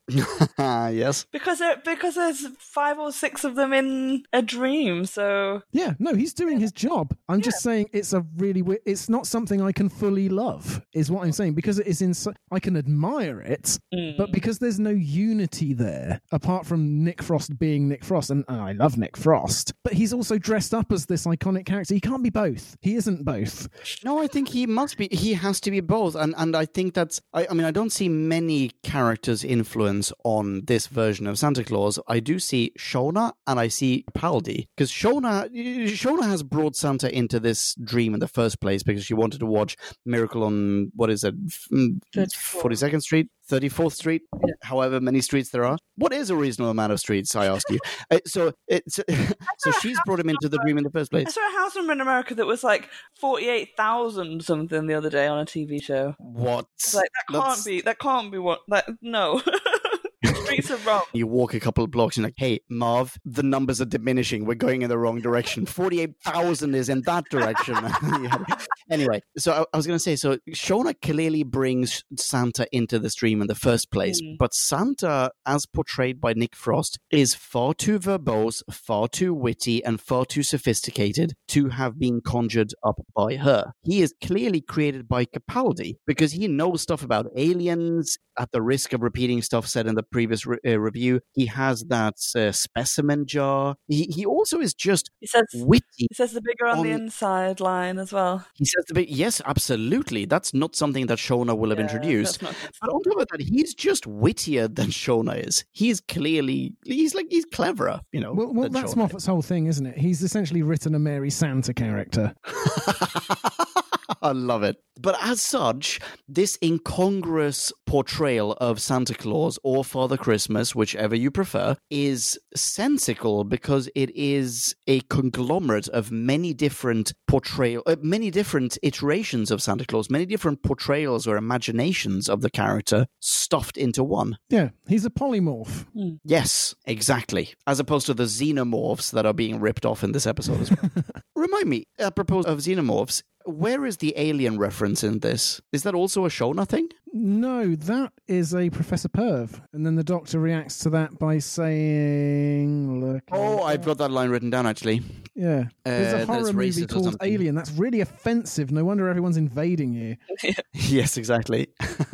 Ah, yes. because there, because there's five or six of them in a dream. So Yeah, no, he's doing his job. I'm just saying it's a really weird, it's not something I can fully love is what I'm saying because it is in so, I can admire it, mm. but because there's no unity there apart from Nick Frost being Nick Frost and, and I love Nick Frost, but he's also dressed up as this iconic character. He can't be both. He isn't both. No, I think he must be. He has to be both, and and I think that's. I, I mean, I don't see many characters' influence on this version of Santa Claus. I do see Shona and I see Paldi because Shona Shona has brought Santa into this dream in the first place because she wanted to watch Miracle on what is it, mm, Forty Second Street. 34th Street, however many streets there are. What is a reasonable amount of streets, I ask you? Uh, so, it's, so she's brought him into the dream in the first I place. saw a house number in America that was like forty-eight thousand something the other day on a TV show. What? Like that can't That's- be. That can't be what. That no. Streets are wrong. You walk a couple of blocks and like, hey, Marv, the numbers are diminishing. We're going in the wrong direction. 48,000 is in that direction. Anyway, so I, I was going to say, so Shona clearly brings Santa into the stream in the first place, Mm. but Santa, as portrayed by Nick Frost, is far too verbose, far too witty, and far too sophisticated to have been conjured up by her. He is clearly created by Capaldi because he knows stuff about aliens at the risk of repeating stuff said in the previous re- uh, review. He has that uh, specimen jar. He he also is just He says witty. he says the bigger on, the inside line as well. He says the big yes, absolutely. That's not something that Shona will have Yeah, introduced. not- But on top of that, he's just wittier than Shona is. He's clearly he's like he's cleverer, you know. Well, well that's Shona Moffat's whole thing, isn't it? He's essentially written a Mary Santa character. I love it. But as such, this incongruous portrayal of Santa Claus or Father Christmas, whichever you prefer, is sensical because it is a conglomerate of many different portrayal, uh, many different iterations of Santa Claus, many different portrayals or imaginations of the character stuffed into one. Yeah, he's a polymorph. Yes, exactly. As opposed to the xenomorphs that are being ripped off in this episode as well. Remind me, apropos of xenomorphs, where is the alien reference in this? Is that also a Shona thing? No, that is a Professor Perv. And then the doctor reacts to that by saying, Look. Oh, at I've got that line written down actually. Yeah. There's Uh, a horror that's movie called. Alien. That's really offensive. No wonder everyone's invading you. yes, exactly.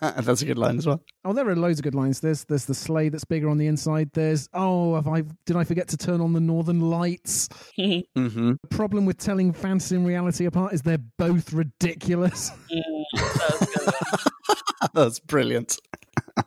That's a good line as well. Oh, there are loads of good lines. There's there's the sleigh that's bigger on the inside. There's oh, have I did I forget to turn on the northern lights? Mm-hmm. The problem with telling fantasy and reality apart is they're both ridiculous. That was good. That's brilliant.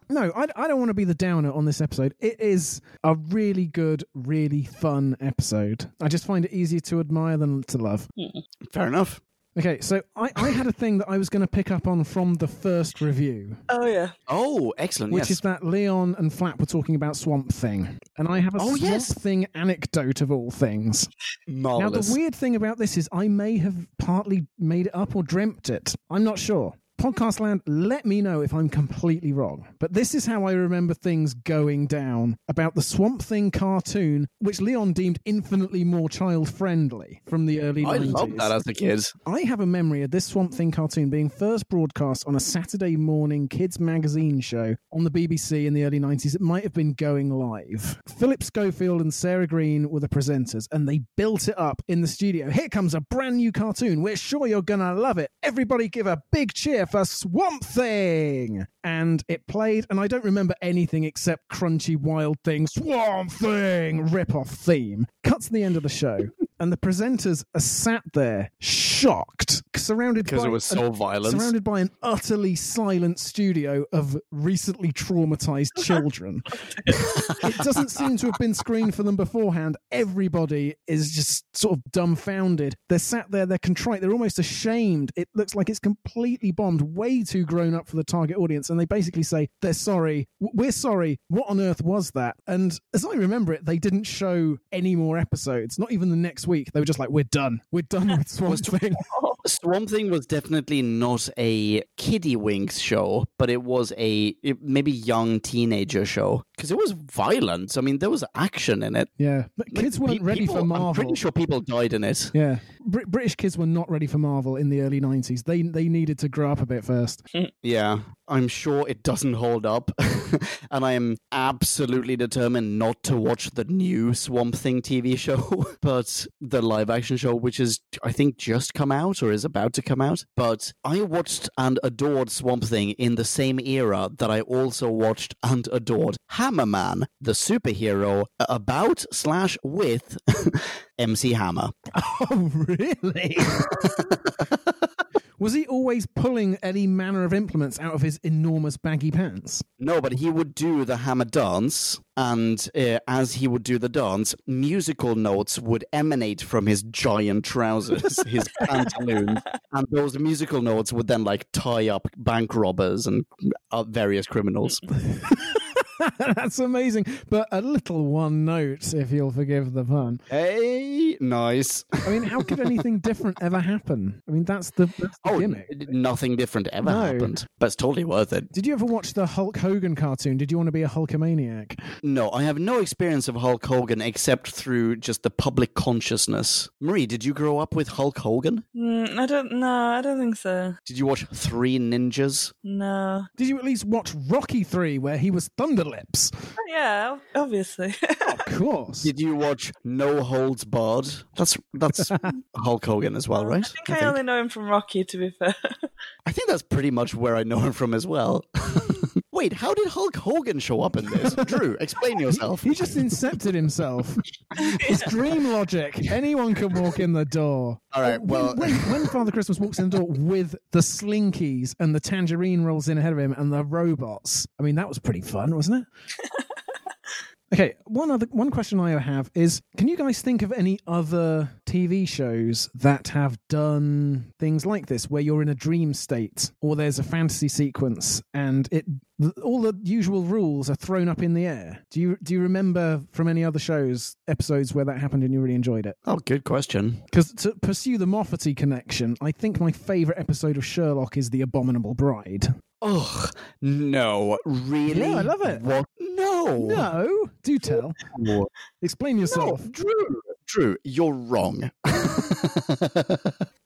no, I, I don't want to be the downer on this episode. It is a really good, really fun episode. I just find it easier to admire than to love. Hmm. Fair enough. Okay, so I, I had a thing that I was going to pick up on from the first review, oh yeah. Oh, excellent. which yes. is that Leon and Flap were talking about Swamp Thing. And I have a Oh, Swamp yes. Thing anecdote of all things. Now, marvelous. the weird thing about this is I may have partly made it up or dreamt it. I'm not sure. Podcast land, let me know if I'm completely wrong. But this is how I remember things going down about the Swamp Thing cartoon, which Leon deemed infinitely more child friendly from the early I 90s. loved that as a kid. I have a memory of this Swamp Thing cartoon being first broadcast on a Saturday morning kids magazine show on the BBC in the early 90s. It might have been going live. Phillip Schofield and Sarah Greene were the presenters, and they built it up in the studio. Here comes a brand new cartoon. We're sure you're going to love it. Everybody give a big cheer for Swamp Thing. And it played, and I don't remember anything except crunchy wild thing, Swamp Thing rip-off theme. Cuts to the end of the show. And the presenters are sat there shocked, surrounded Because by it was an- so violent. surrounded by an utterly silent studio of recently traumatized children. it doesn't seem to have been screened for them beforehand. Everybody is just sort of dumbfounded. They're sat there, they're contrite, they're almost ashamed. It looks like it's completely bombed, way too grown up for the target audience. And they basically say, they're sorry, we're sorry. What on earth was that? And as I remember it, they didn't show any more episodes, not even the next week. They were just like, we're done. We're done with Swamp Thing. Swamp Thing was definitely not a kiddie winks show, but it was a it- maybe young teenager show because it was violent. I mean, there was action in it. Yeah, but Like, kids weren't pe- ready people- for Marvel. I'm pretty sure people died in it. Yeah, Br- British kids were not ready for Marvel in the early '90s. They they needed to grow up a bit first. Yeah, I'm sure it doesn't hold up, and I am absolutely determined not to watch the new Swamp Thing TV show, but the live action show, which is I think just come out or is about to come out. But I watched and adored Swamp Thing in the same era that I also watched and adored Hammerman, the superhero about slash with MC Hammer. Oh, really? Was he always pulling any manner of implements out of his enormous baggy pants? No, but he would do the hammer dance, and uh, as he would do the dance, musical notes would emanate from his giant trousers, his pantaloons, and those musical notes would then like tie up bank robbers and uh, various criminals. That's amazing. But a little one note, if you'll forgive the pun. hey, nice. I mean, how could anything different ever happen? I mean, that's the, that's the Oh, gimmick. nothing different ever No. happened, but it's totally worth it. Did you ever watch the Hulk Hogan cartoon? Did you want to be a Hulkamaniac? No, I have no experience of Hulk Hogan except through just the public consciousness. Marie, did you grow up with Hulk Hogan? Mm, I don't. know. I don't think so. Did you watch Three Ninjas? No. Did you at least watch Rocky 3 where he was Thunderlips? Oh, yeah, obviously. Of course. Did you watch No Holds Barred? That's that's Hulk Hogan as well, right? I think I, only know him from Rocky. To be fair. I think that's pretty much where I know him from as well. Wait, how did Hulk Hogan show up in this? Drew, explain yourself. He just incepted himself. It's dream logic. Anyone can walk in the door. All right, When- well- when, when Father Christmas walks in the door with the slinkies and the tangerine rolls in ahead of him and the robots, I mean, that was pretty fun, wasn't it? Okay, one other one question I have is: Can you guys think of any other TV shows that have done things like this, where you're in a dream state, or there's a fantasy sequence, and it all the usual rules are thrown up in the air? Do you do you remember from any other shows episodes where that happened and you really enjoyed it? Oh, good question. Because to pursue the Moffaty connection, I think my favorite episode of Sherlock is The Abominable Bride. Ugh, no, really? Yeah, I love it. What? No. No, do tell. Explain yourself. No, Drew. Drew, you're wrong.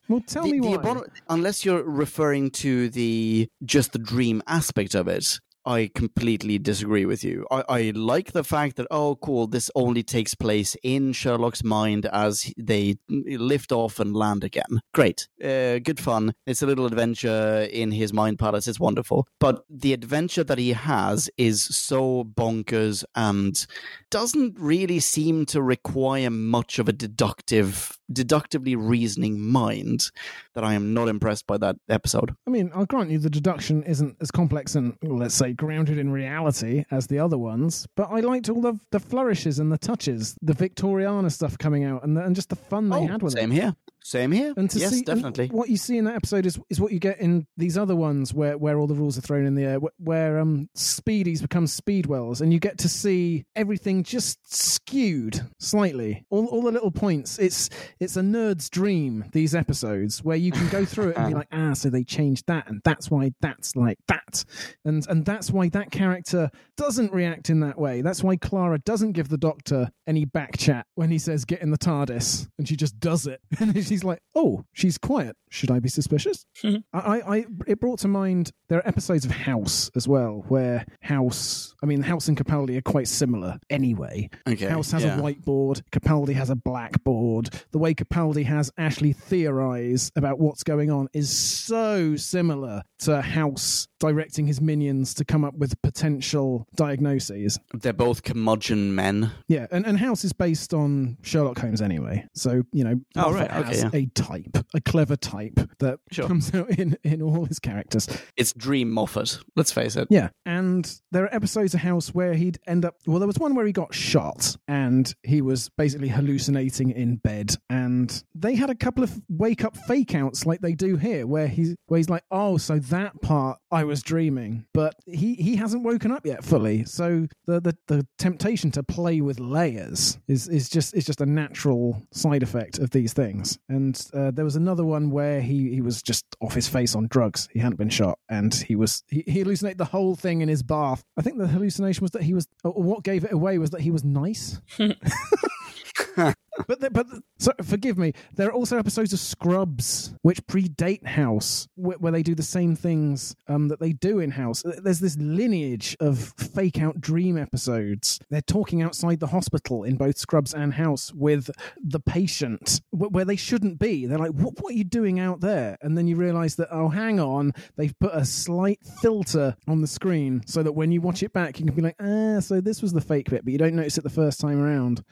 Well, tell The- me the why. abomin- unless you're referring to the just the dream aspect of it, I completely disagree with you. I, I like the fact that oh, cool, this only takes place in Sherlock's mind as they lift off and land again. Great, uh, good fun. It's a little adventure in his mind palace. It's wonderful, but the adventure that he has is so bonkers and doesn't really seem to require much of a deductive, deductively reasoning mind that I am not impressed by that episode. I mean, I'll grant you the deduction isn't as complex and, let's say, grounded in reality as the other ones, but I liked all the, the flourishes and the touches, the Victoriana stuff coming out, and, the, and just the fun they oh, had with Oh, same it. here. Same here. And to yes, see definitely. what you see in that episode is is what you get in these other ones where, where all the rules are thrown in the air, wh- where um speedies become speedwells, and you get to see everything just skewed slightly. All all the little points. It's it's a nerd's dream. These episodes where you can go through it and be like, ah, so they changed that, and that's why that's like that, and and that's why that character doesn't react in that way. That's why Clara doesn't give the Doctor any back chat when he says get in the TARDIS, and she just does it, she's like, oh, she's quiet. Should I be suspicious? Mm-hmm. I, I, I, it brought to mind there are episodes of House as well, where House, I mean, House and Capaldi are quite similar anyway. Okay. House has yeah. a whiteboard, Capaldi has a blackboard. The way Capaldi has Ashley theorize about what's going on is so similar to House directing his minions to come up with potential diagnoses. They're both curmudgeon men. Yeah, and, and House is based on Sherlock Holmes anyway. So, you know, Oh, right, okay, has yeah. a type, a clever type that Sure. comes out in, in all his characters. It's Dream Moffat. Let's face it. Yeah, and there are episodes of House where he'd end up. Well, there was one where he got shot and he was basically hallucinating in bed, and they had a couple of wake up fake outs like they do here, where he's where he's like, "Oh, so that part I was dreaming," but he he hasn't woken up yet fully. So the the, the temptation to play with layers is is just is just a natural side effect of these things. And uh, there was another one where he he was just off his face on drugs. He hadn't been shot, and he was he, he hallucinated the whole thing in his bath. I think the hallucination was that he was. What gave it away was that he was nice. But the, but the- so forgive me. There are also episodes of Scrubs which predate House, where, they do the same things um, that they do in House. There's this lineage of fake out dream episodes. They're talking outside the hospital in both Scrubs and House with the patient, wh- where they shouldn't be. They're like, "What? What are you doing out there?" And then you realise that oh, hang on, they've put a slight filter on the screen so that when you watch it back, you can be like, "Ah, so this was the fake bit," but you don't notice it the first time around.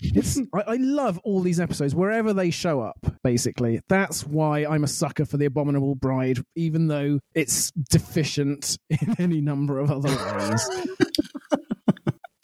It's I, I love all these episodes wherever they show up. Basically, that's why I'm a sucker for the Abominable Bride, even though it's deficient in any number of other ways.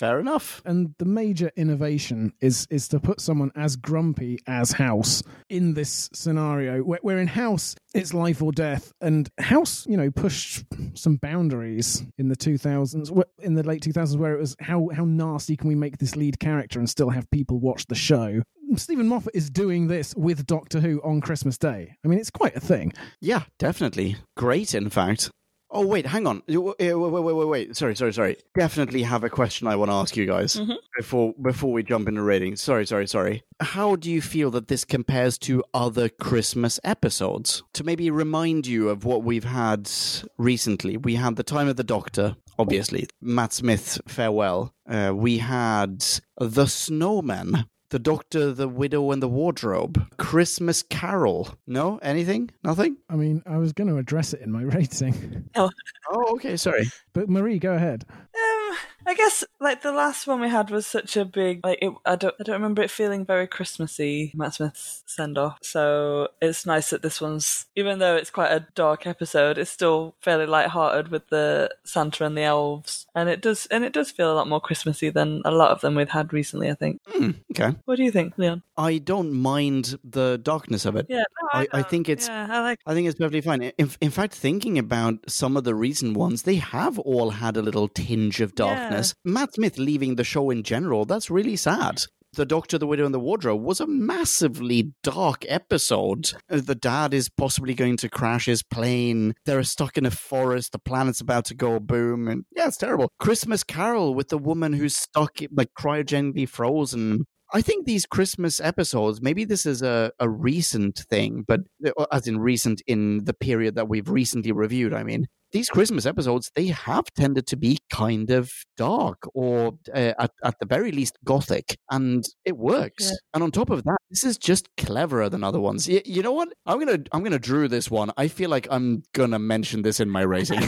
Fair enough. and the major innovation is is to put someone as grumpy as House in this scenario, where, where in House it's life or death, and House, you know, pushed some boundaries in the 2000s, in the late 2000s, where it was how how nasty can we make this lead character and still have people watch the show. Steven Moffat is doing this with Doctor Who on Christmas Day. I mean, it's quite a thing. Yeah, definitely. Great, in fact. Oh, wait, hang on. Uh, Wait, wait, wait, wait, wait. Sorry, sorry, sorry. Definitely have a question I want to ask you guys before before we jump into ratings. Sorry, sorry, sorry. How do you feel that this compares to other Christmas episodes? To maybe remind you of what we've had recently, we had the Time of the Doctor, obviously. Matt Smith, farewell. Uh, we had The Snowman, The Doctor, the Widow, and the Wardrobe. Christmas Carol. No? Anything? Nothing? I mean, I was going to address it in my rating, Oh, oh okay. Sorry. but Marie, go ahead. Um, I guess like the last one we had was such a big like it, I don't I don't remember it feeling very Christmassy. Matt Smith's send off, so it's nice that this one's even though it's quite a dark episode, it's still fairly light-hearted with the Santa and the elves, and it does and it does feel a lot more Christmassy than a lot of them we've had recently. I think. Hmm, okay. What do you think, Leon? I don't mind the darkness of it. Yeah, no, I- I don't. think it's- yeah, I like. I think it's perfectly fine. In, in fact, thinking about some of the recent ones, they have all had a little tinge of darkness. Matt Smith leaving the show in general, that's really sad. The Doctor, the Widow, and the Wardrobe was a massively dark episode. Uh, The dad is possibly going to crash his plane. They're stuck in a forest. The planet's about to go boom. And yeah, it's terrible. Christmas Carol with the woman who's stuck, like cryogenically frozen. I think these Christmas episodes, maybe this is a, a recent thing, but uh, as in recent in the period that we've recently reviewed, I mean, these Christmas episodes, they have tended to be kind of dark or uh, at, at the very least gothic, and it works. Yeah. And on top of that, this is just cleverer than other ones. Y- you know what? I'm gonna I'm gonna drew this one. I feel like I'm gonna mention this in my rating.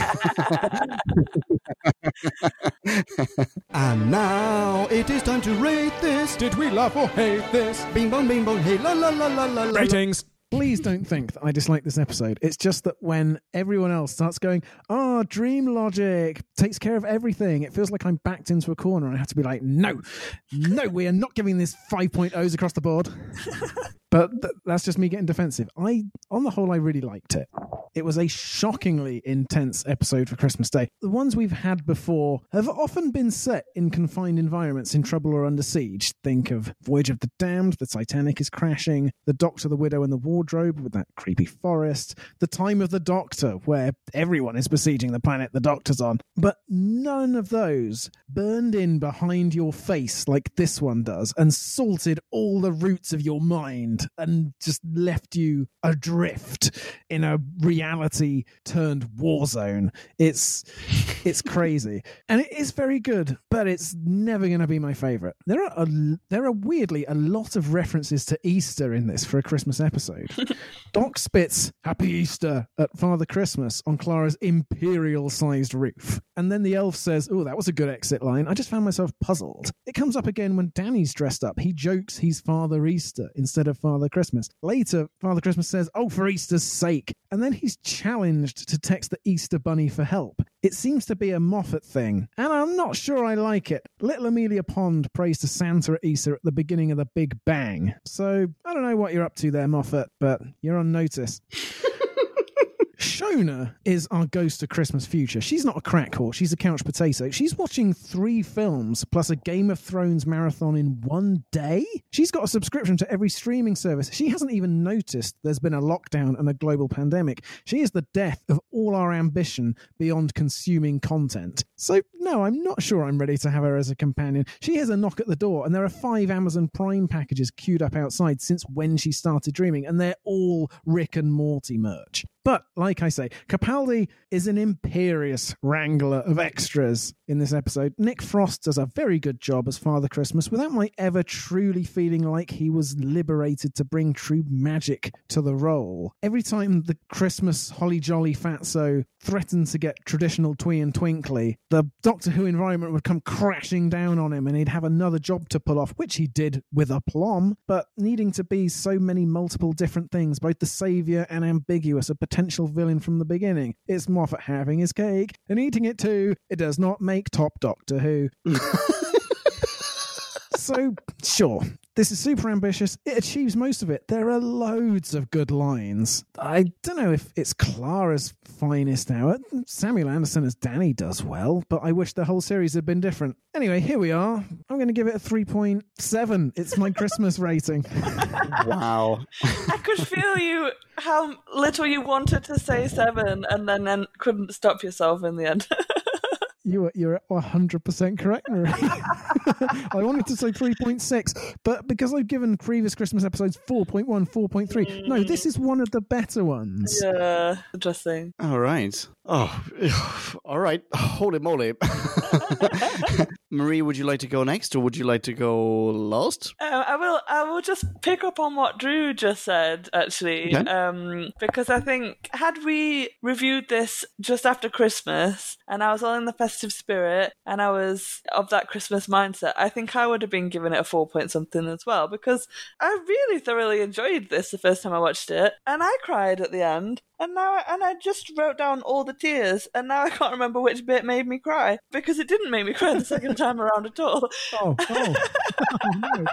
And now it is time to rate this. Did we love or hate this? Bing bong, bing bong, hey la la la la la. la. Ratings. Please don't think that I dislike this episode. It's just that when everyone else starts going, oh, dream logic takes care of everything, it feels like I'm backed into a corner and I have to be like, no, no, we are not giving this 5.0s across the board. but th- that's just me getting defensive. I, on the whole, I really liked it. It was a shockingly intense episode for Christmas Day. The ones we've had before have often been set in confined environments in trouble or under siege. Think of Voyage of the Damned, the Titanic is crashing, The Doctor, the Widow, and the Wardrobe with that creepy forest, The Time of the Doctor, where everyone is besieging the planet the Doctor's on. But none of those burned in behind your face like this one does and salted all the roots of your mind and just left you adrift in a reality turned war zone. It's it's crazy. And it is very good, but it's never going to be my favorite. There are a, there are weirdly a lot of references to Easter in this for a Christmas episode. Doc spits Happy Easter at Father Christmas on Clara's imperial sized roof. And then the elf says, Oh, that was a good exit line. I just found myself puzzled. It comes up again when Danny's dressed up. He jokes he's Father Easter instead of Father Christmas. Later, Father Christmas says, Oh, for Easter's sake. And then he's challenged to text the Easter Bunny for help. It seems to be a Moffat thing, and I'm not sure I like it. Little Amelia Pond prays to Santa at Easter at the beginning of the Big Bang. So I don't know what you're up to there, Moffat, but you're on notice. Shona is our ghost of Christmas future. She's not a crack whore. she's a couch potato. She's watching three films plus a Game of Thrones marathon in one day. She's got a subscription to every streaming service. She hasn't even noticed there's been a lockdown and a global pandemic. She is the death of all our ambition beyond consuming content. So, no, I'm not sure I'm ready to have her as a companion. She hears a knock at the door, and there are five Amazon Prime packages queued up outside since when she started dreaming, and they're all Rick and Morty merch. But like I say, Capaldi is an imperious wrangler of extras in this episode. Nick Frost does a very good job as Father Christmas without my ever truly feeling like he was liberated to bring true magic to the role. Every time the Christmas holly jolly fatso threatened to get traditional twee and twinkly, the Doctor Who environment would come crashing down on him and he'd have another job to pull off, which he did with aplomb, but needing to be so many multiple different things, both the saviour and ambiguous, a potential villain from the beginning. It's Moffat having his cake and eating it too. It does not make top Doctor Who. so, sure, this is super ambitious. It achieves most of it. There are loads of good lines. I don't know if it's Clara's finest hour. Samuel Anderson as Danny does well, but I wish the whole series had been different. Anyway, here we are. I'm going to give it a 3.7. It's my Christmas rating. wow. I could feel you how little you wanted to say seven, and then, then couldn't stop yourself in the end. You are, you're 100% correct, Marie. I wanted to say 3.6, but because I've given previous Christmas episodes 4.1, 4.3, no, this mm. is one of the better ones. yeah, interesting. All right. Oh, all right. Holy moly. Marie, would you like to go next or would you like to go last? Uh, I will. I will just pick up on what Drew just said, actually, Okay. um, because I think had we reviewed this just after Christmas, and I was all in the festive spirit, and I was of that Christmas mindset, I think I would have been giving it a four point something as well, because I really thoroughly enjoyed this the first time I watched it, and I cried at the end, and now I, and I just wrote down all the tears, and now I can't remember which bit made me cry because it didn't make me cry the second time around at all. Oh, oh. oh no.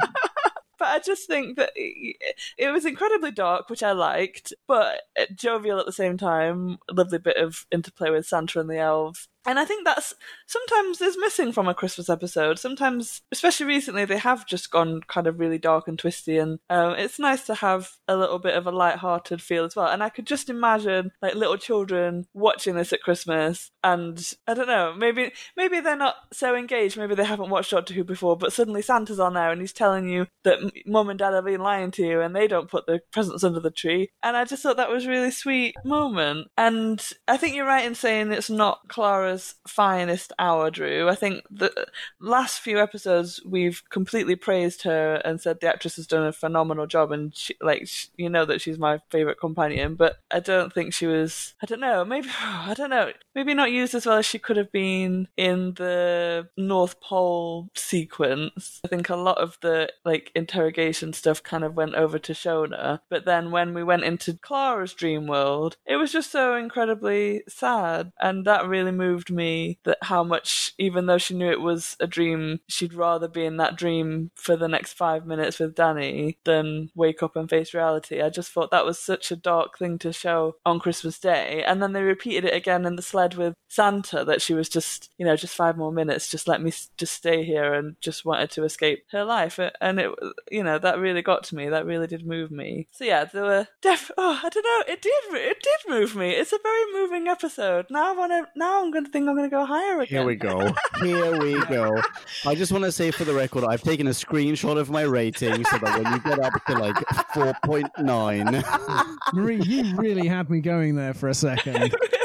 But I just think that it, it was incredibly dark, which I liked, but uh, jovial at the same time. Lovely bit of interplay with Santa and the elves. And I think that's sometimes is missing from a Christmas episode. Sometimes, especially recently, they have just gone kind of really dark and twisty, and um, it's nice to have a little bit of a light-hearted feel as well. And I could just imagine like little children watching this at Christmas, and I don't know, maybe maybe they're not so engaged, maybe they haven't watched Doctor Who before, but suddenly Santa's on there and he's telling you that mum and dad have been lying to you, and they don't put the presents under the tree. And I just thought that was really sweet moment. And I think you're right in saying it's not Clara's finest hour, Drew. I think the last few episodes we've completely praised her and said the actress has done a phenomenal job, and she, like sh you know that she's my favorite companion. But I don't think she was. I don't know. Maybe I don't know. Maybe not used as well as she could have been in the North Pole sequence. I think a lot of the like interrogation stuff kind of went over to Shona, but then when we went into Clara's dream world, it was just so incredibly sad, and that really moved me. That how much, even though she knew it was a dream, she'd rather be in that dream for the next five minutes with Danny than wake up and face reality. I just thought that was such a dark thing to show on Christmas Day, and then they repeated it again in the sled with Santa that she was just, you know, just five more minutes, just let me just stay here and just wanted to escape her life. And it, you know, that really got to me. That really did move me. So yeah, there were def. Oh, I don't know. It did. It did move me. It's a very moving episode. Now I want to. Now I'm going to think I'm going to go higher again. Here we go. Here we go. I just want to say for the record, I've taken a screenshot of my rating so that when you get up to like 4.9, Marie, you really had me going there for a second.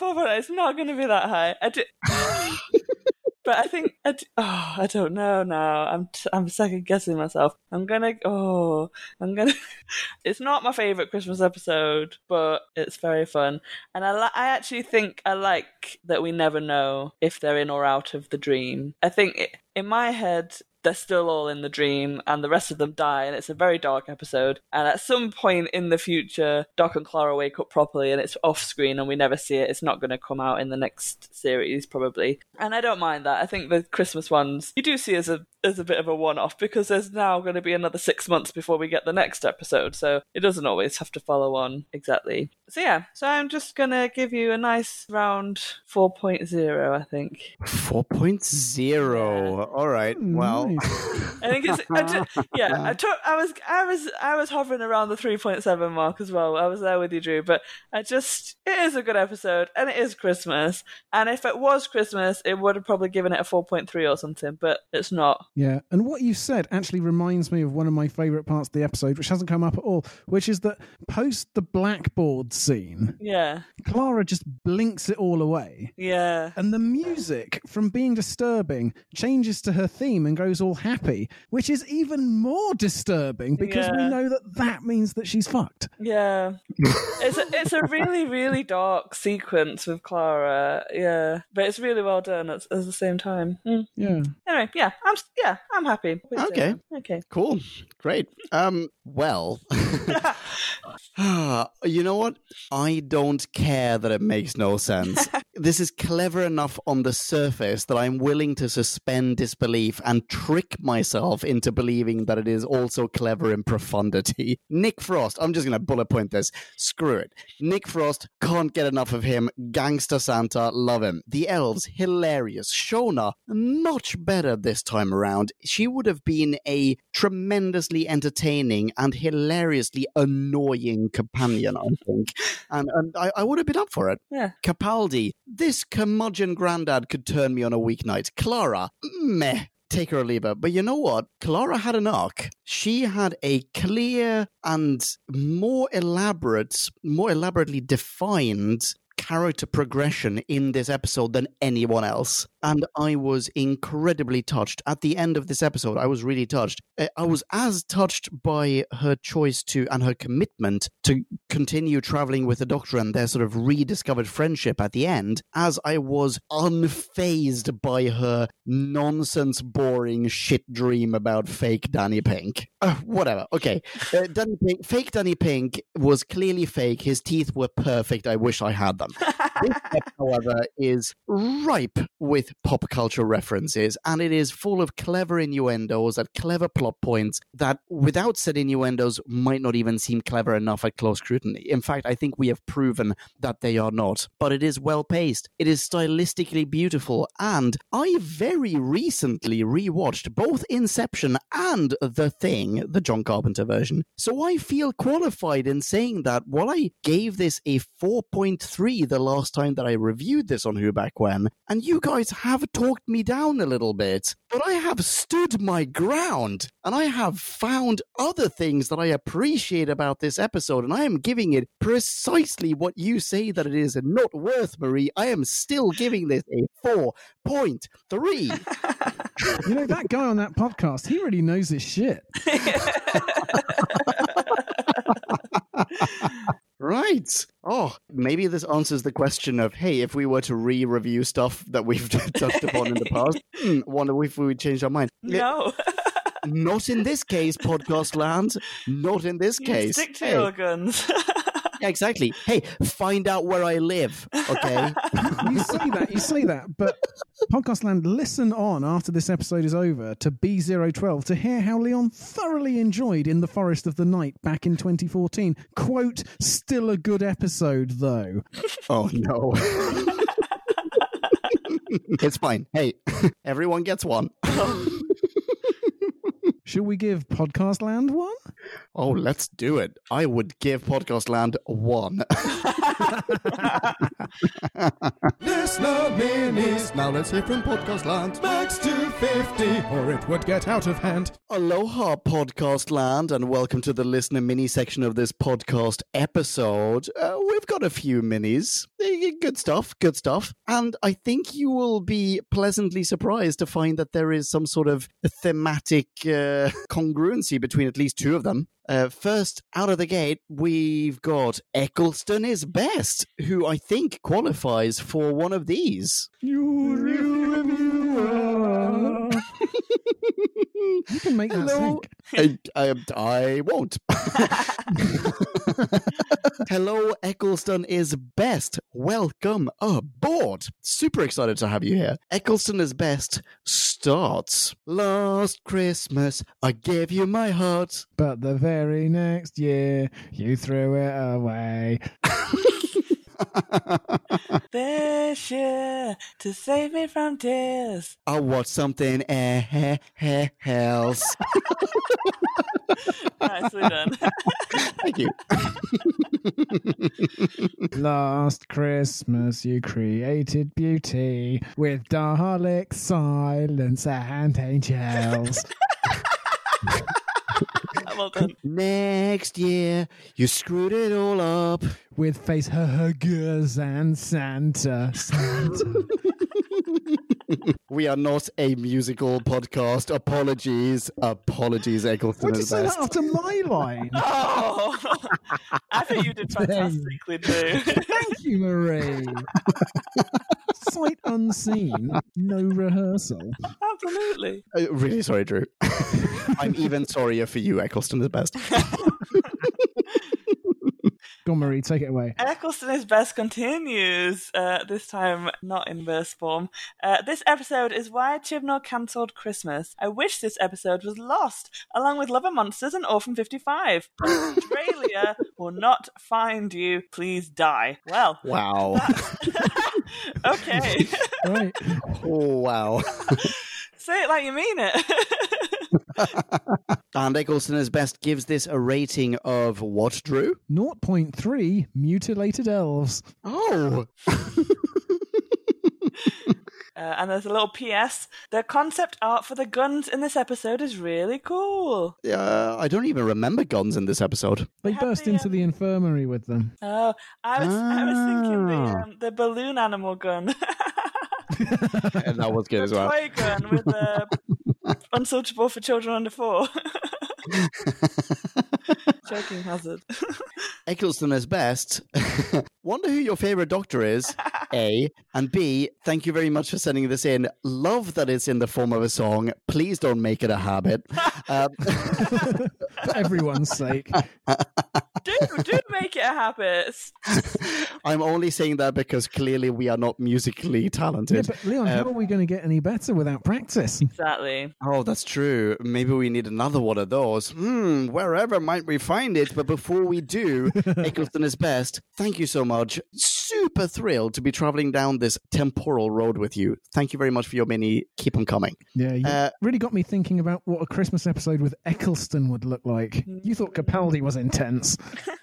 Really? it's not. It's not a four point. It's not going to be that high. I do, but I think. I d oh, I don't know now. I'm. T- I'm second guessing myself. I'm gonna. Oh, I'm gonna. it's not my favorite Christmas episode, but it's very fun, and I. Li- I actually think I like that we never know if they're in or out of the dream. I think it, in my head. They're still all in the dream, and the rest of them die, and it's a very dark episode. And at some point in the future, Doc and Clara wake up properly, and it's off screen, and we never see it. It's not going to come out in the next series, probably. And I don't mind that. I think the Christmas ones you do see as a as a bit of a one off because there's now going to be another six months before we get the next episode, so it doesn't always have to follow on exactly. So yeah, so I'm just gonna give you a nice round 4.0, I think. 4.0. All right. Hmm, well, I think it's I ju- yeah. I took I was I was I was hovering around the three point seven mark as well. I was there with you, Drew. But I just it is a good episode and it is Christmas. And if it was Christmas, it would have probably given it a four point three or something. But it's not. Yeah, and what you said actually reminds me of one of my favourite parts of the episode, which hasn't come up at all, which is that post the blackboard scene, Yeah, Clara just blinks it all away. yeah, And the music from being disturbing changes to her theme and goes all happy, which is even more disturbing because we know that that means that she's fucked. yeah. it's a, it's a really really dark sequence with Clara. Yeah, but it's really well done at, at the same time. Mm. Yeah. Anyway, yeah, I'm s- yeah I'm happy. Okay. okay. cool. Great. Um, well, you know what? I don't care that it makes no sense. this is clever enough on the surface that I'm willing to suspend disbelief and trick myself into believing that it is also clever in profundity. Nick Frost, I'm just going to bullet point this. Screw it. Nick Frost, can't get enough of him. Gangster Santa, love him. The elves, hilarious. Shona, much better this time around. She would have been a tremendously entertaining and hilariously annoying companion, I think. And, and I, I would have been up for it. Yeah. Capaldi, this curmudgeon granddad could turn me on a weeknight. Clara, meh. take her or leave her. But you know what? Clara had an arc. She had a clear and more elaborate, more elaborately defined character progression in this episode than anyone else. And I was incredibly touched. At the end of this episode, I was really touched. Uh, I was as touched by her choice to and her commitment to continue traveling with the Doctor and their sort of rediscovered friendship at the end as I was unfazed by her nonsense, boring shit dream about fake Danny Pink. Uh, whatever. Okay. Uh, Danny Pink, fake Danny Pink was clearly fake. His teeth were perfect. I wish I had them. This however, is ripe with pop culture references, and it is full of clever innuendos and clever plot points that, without said innuendos, might not even seem clever enough at close scrutiny. In fact, I think we have proven that they are not. But it is well paced, it is stylistically beautiful, and I very recently rewatched both Inception and The Thing, the John Carpenter version. So I feel qualified in saying that while I gave this a 4.3 the last time that I reviewed this on Who Back When, and you guys have talked me down a little bit, but I have stood my ground and I have found other things that I appreciate about this episode, and I am giving it precisely what you say that it is not worth, Marie. I am still giving this a 4.3. You know, that guy on that podcast, he really knows his shit. Right. Oh, maybe this answers the question of hey, if we were to re review stuff that we've touched upon in the past, hmm, wonder if we would change our mind. no. Not in this case, podcast land. Not in this You case. Stick to Hey, your guns. Yeah, exactly. Hey, find out where I live, okay? You say that, you say that, but Podcast Land, listen on after this episode is over to B012 to hear how Leon thoroughly enjoyed In the Forest of the Night back in 2014. Quote, still a good episode though. oh, no. it's fine. Hey, everyone gets one. Should we give Podcast Land one? Oh, let's do it. I would give Podcast Land one. Listener minis. Now let's hear from Podcast Land. Max 250, or it would get out of hand. Aloha, podcast land, and welcome to the listener mini section of this podcast episode. Uh, we've got a few minis. Eh, Good stuff, good stuff. And I think you will be pleasantly surprised to find that there is some sort of thematic uh, congruency between at least two of them. Uh, first, out of the gate, we've got Eccleston is Best, who I think qualifies for one of these. You can make that Hello. sync. I, I, I won't. Hello, Eccleston is best. Welcome aboard. Super excited to have you here. Eccleston is best starts. Last Christmas, I gave you my heart. But the very next year, you threw it away. this year to save me from tears. I want something else. Nicely done. Thank you. Last Christmas, you created beauty with Dalek silence and angels. well done. Next year, you screwed it all up. with face huggers and Santa. Santa. We are not a musical podcast. Apologies. Apologies, Eccleston Why'd you is say that after my line? Oh, I think you did fantastically too. Thank you, Marie. Sight unseen, no rehearsal. Absolutely. Uh, really sorry, Drew. I'm even sorrier for you, Eccleston is best. Go on, Marie, take it away. Eccleston is best continues, uh, this time not in verse form. Uh, this episode is why Chibnall cancelled Christmas. I wish this episode was lost, along with Love & Monsters and Orphan 55. Australia will not find you. Please die. Well, Wow. okay. Right. Oh, wow. Say it like you mean it. And Eccleston is best gives this a rating of what, Drew? 0.3 mutilated elves. Oh. Uh, and there's a little PS. The concept art for the guns in this episode is really cool. Uh, I don't even remember guns in this episode. They have burst the, into um, the infirmary with them. Oh, I was I was thinking the Ah. um, the balloon animal gun. and that was good the as well. toy gun with the unsuitable for children under four. Joking hazard. Eccleston is best. Wonder who your favorite doctor is. A and B. Thank you very much for sending this in. Love that it's in the form of a song. Please don't make it a habit. Um, For everyone's sake. do do make it a habit. I'm only saying that because clearly we are not musically Yeah, talented. but Leon, how Um, are we going to get any better without practice? Exactly. Oh, that's true. Maybe we need another one of those. Hmm, wherever might we find it? But before we do, Eccleston is best. Thank you so much. Super thrilled to be traveling down this temporal road with you. Thank you very much for your mini. Keep on coming. Yeah, you Uh, really got me thinking about what a Christmas episode with Eccleston would look like. You thought Capaldi was intense.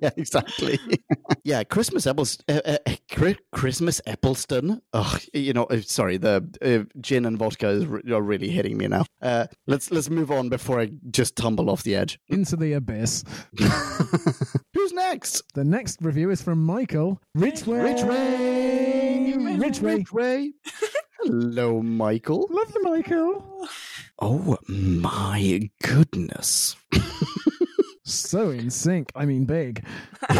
yeah, exactly. yeah, Christmas apples, uh, uh, Christmas Eccleston. Oh, you know, uh, sorry, the uh, gin and vodka is re- are really hitting me now. Uh, let's let's move on before I just tumble off the edge. Into the abyss. Who's next? The next review is from Michael Ridgway. Ridgway. Ridgway. Ridgway. Hello, Michael. Love you, Michael. Oh my goodness. So in sync. I mean, big.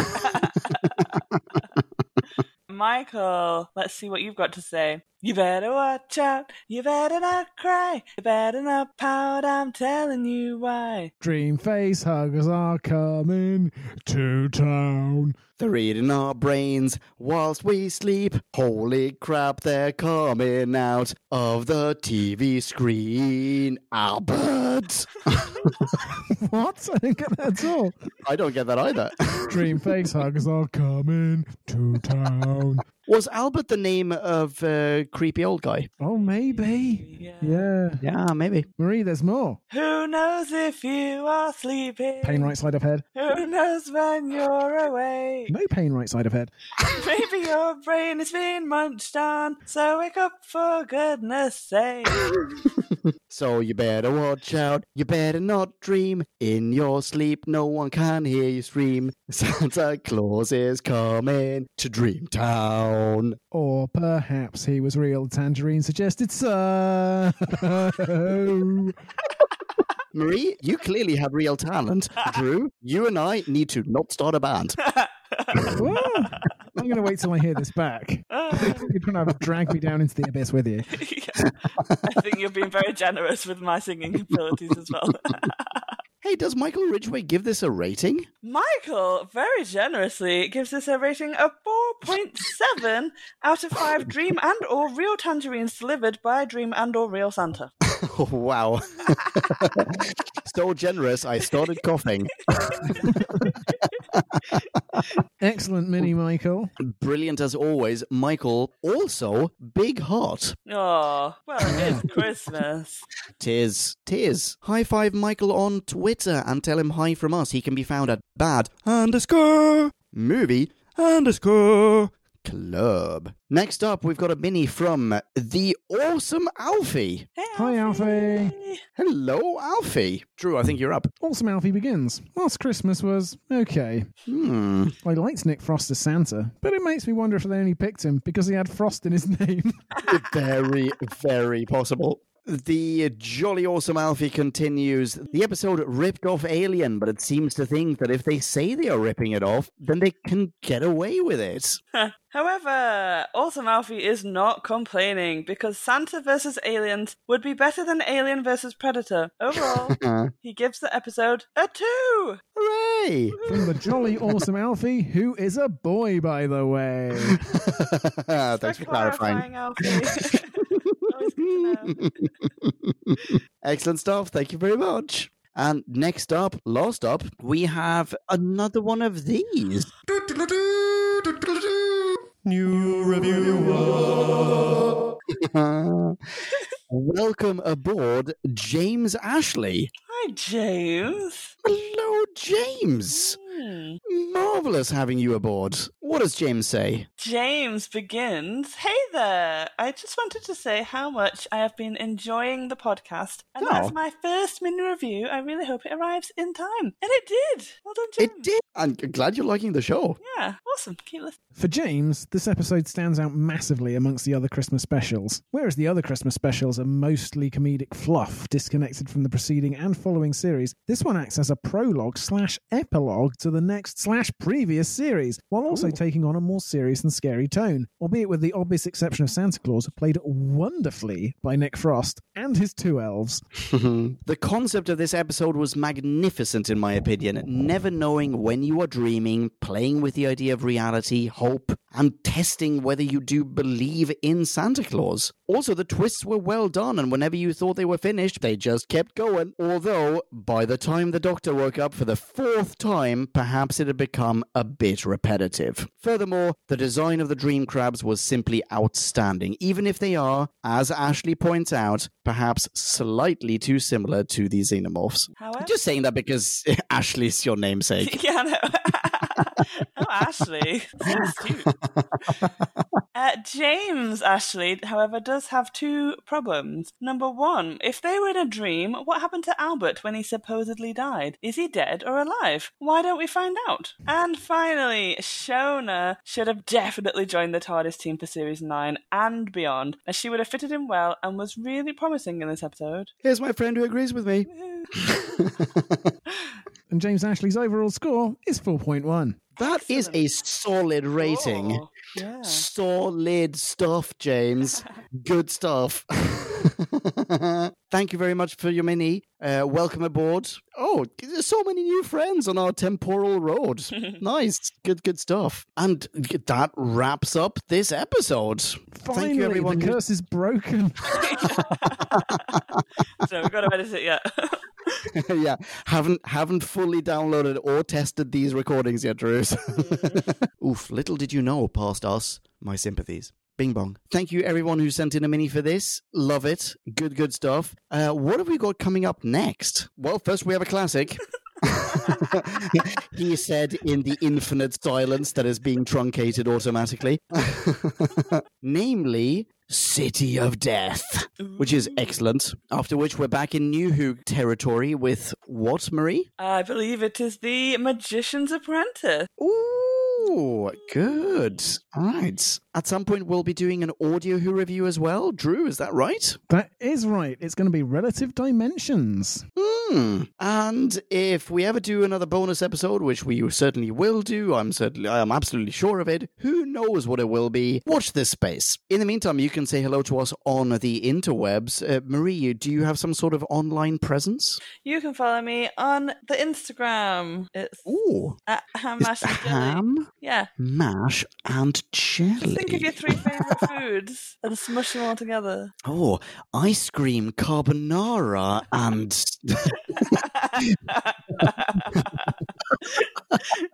Michael, let's see what you've got to say. You better watch out. You better not cry. You better not pout. I'm telling you why. Dream face huggers are coming to town. They're eating our brains whilst we sleep. Holy crap, they're coming out of the TV screen. Albert! What? I didn't get that at all. I don't get that either. Dream face huggers are coming to town. Was Albert the name of a creepy old guy? Oh, maybe. Yeah. Yeah. Yeah, maybe. Marie, there's more. Who knows if you are sleeping? Pain right side of head. Who knows when you're awake? No pain right side of head. Maybe your brain is being munched on, so wake up for goodness sake. So you better watch out. You better not dream. In your sleep, no one can hear you scream. Santa Claus is coming to Dreamtown. Or perhaps he was real, Tangerine suggested so. Marie, you clearly have real talent. Drew, you and I need to not start a band. Whoa. I'm going to wait till I hear this back. You're going to have to drag me down into the abyss with you. I think you're being very generous with my singing abilities as well. Hey, does Michael Ridgway give this a rating? Michael very generously gives this a rating of 4.7 out of 5 Dream and or Real Tangerines delivered by Dream and or Real Santa. Oh, wow. so generous, I started coughing. Excellent, Mini Michael. Brilliant as always. Michael, also big heart. Oh, well, it is Christmas. Tis, tis. High five Michael on Twitter and tell him hi from us. He can be found at bad underscore movie underscore club. Next up, we've got a mini from the awesome Alfie. Hey, Hi, Alfie. Hello, Alfie. Drew, I think you're up. Awesome Alfie begins. Last Christmas was okay. Hmm. I liked Nick Frost as Santa, but it makes me wonder if they only picked him because he had Frost in his name. very, very possible. The jolly awesome Alfie continues. The episode ripped off Alien, but it seems to think that if they say they are ripping it off, then they can get away with it. However, Awesome Alfie is not complaining because Santa vs. Aliens would be better than Alien vs. Predator. Overall, uh-huh. he gives the episode a 2! Hooray! From the jolly awesome Alfie, who is a boy, by the way. Thanks for clarifying. Alfie. Always good to know. Excellent stuff. Thank you very much. And next up, last up, we have another one of these. New review. Welcome aboard, James Ashley. Hi, James. Hello, James. Hmm. Marvelous having you aboard. What does James say? James begins Hey there. I just wanted to say how much I have been enjoying the podcast. And Oh. as my first mini review, I really hope it arrives in time. And it did. Well done, James. It did. I'm glad you're liking the show. Yeah, awesome. Keep listening. For James, this episode stands out massively amongst the other Christmas specials. Whereas the other Christmas specials are mostly comedic fluff, disconnected from the preceding and following series, this one acts as a prologue slash epilogue to the next slash previous series, while also taking on a more serious and scary tone, albeit with the obvious exception of Santa Claus, played wonderfully by Nick Frost and his two elves. the concept of this episode was magnificent, in my opinion. Never knowing when you are dreaming, playing with the idea of reality, hope, and testing whether you do believe in Santa Claus. Also, the twists were well done, and whenever you thought they were finished, they just kept going. Although, by the time the Doctor woke up for the fourth time, perhaps it had become a bit repetitive. Furthermore, the design of the dream crabs was simply outstanding, even if they are, as Ashley points out, perhaps slightly too similar to the xenomorphs. However, Just saying that because Ashley's your namesake. yeah, no. oh, Ashley. Cute. Uh, James Ashley, however, does have two problems. Number one, if they were in a dream, what happened to Albert when he supposedly died? Is he dead or alive? Why don't we find out? And finally, Shona should have definitely joined the TARDIS team for Series 9 and beyond, as she would have fitted in well and was really promising in this episode. Here's my friend who agrees with me. And James Ashley's overall score is 4.1. That is a solid rating. Oh, yeah. Solid stuff, James. Good stuff. Thank you very much for your mini. Uh, welcome aboard. Oh, there's so many new friends on our temporal road. nice. Good, good stuff. And that wraps up this episode. Finally, Thank you, everyone. the curse is broken. so we've got to edit it yet. yeah, haven't haven't fully downloaded or tested these recordings yet, Drew. Oof, little did you know, past us, my sympathies. Bing bong. Thank you, everyone who sent in a mini for this. Love it. Good, good stuff. Uh, what have we got coming up next? Well, first we have a classic. he said in the infinite silence that is being truncated automatically. Namely, City of Death, which is excellent. After which, we're back in New Who territory with what, Marie? I believe it is the Magician's Apprentice. Ooh, good. All right. At some point, we'll be doing an audio Who review as well. Drew, is that right? That is right. It's going to be relative dimensions. Hmm. And if we ever do another bonus episode, which we certainly will do, I'm certainly, I am absolutely sure of it. Who knows what it will be? Watch this space. In the meantime, you can say hello to us on the interwebs. Uh, Marie, do you have some sort of online presence? You can follow me on the Instagram. It's Ooh, at ham mash it and jelly. Yeah. mash, and jelly. Think of your three favourite foods and smush them all together. Oh, ice cream, carbonara, and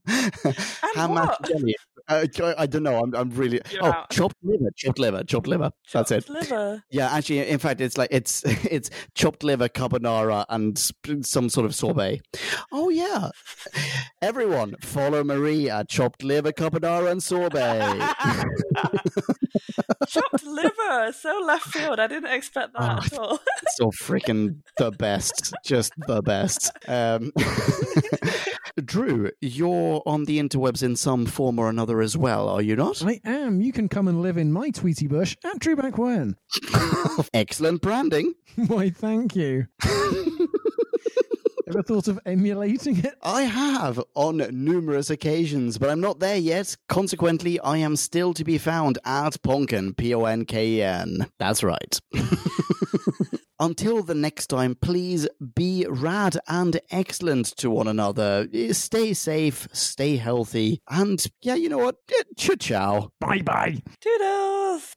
ham mashed what? jelly. Uh, I, I don't know. I'm, I'm really. You're oh, out. chopped liver, chopped liver, chopped liver. That's it. Chopped Liver. Yeah, actually, in fact, it's like it's it's chopped liver, carbonara, and some sort of sorbet. Oh yeah, everyone follow Marie at chopped liver, carbonara, and sorbet. Chopped liver. So left field. I didn't expect that Oh, at all. so freaking the best, just the best. Um, Drew, you're on the interwebs in some form or another as well, are you not? I am. You can come and live in my Tweety bush at Drew Back When. Excellent branding. Why, thank you. Ever thought of emulating it? I have on numerous occasions, but I'm not there yet. Consequently, I am still to be found at Ponken, P O N K E N. That's right. Until the next time, please be rad and excellent to one another. Stay safe, stay healthy, and yeah, you know what? Ciao ciao. Bye bye. Toodles.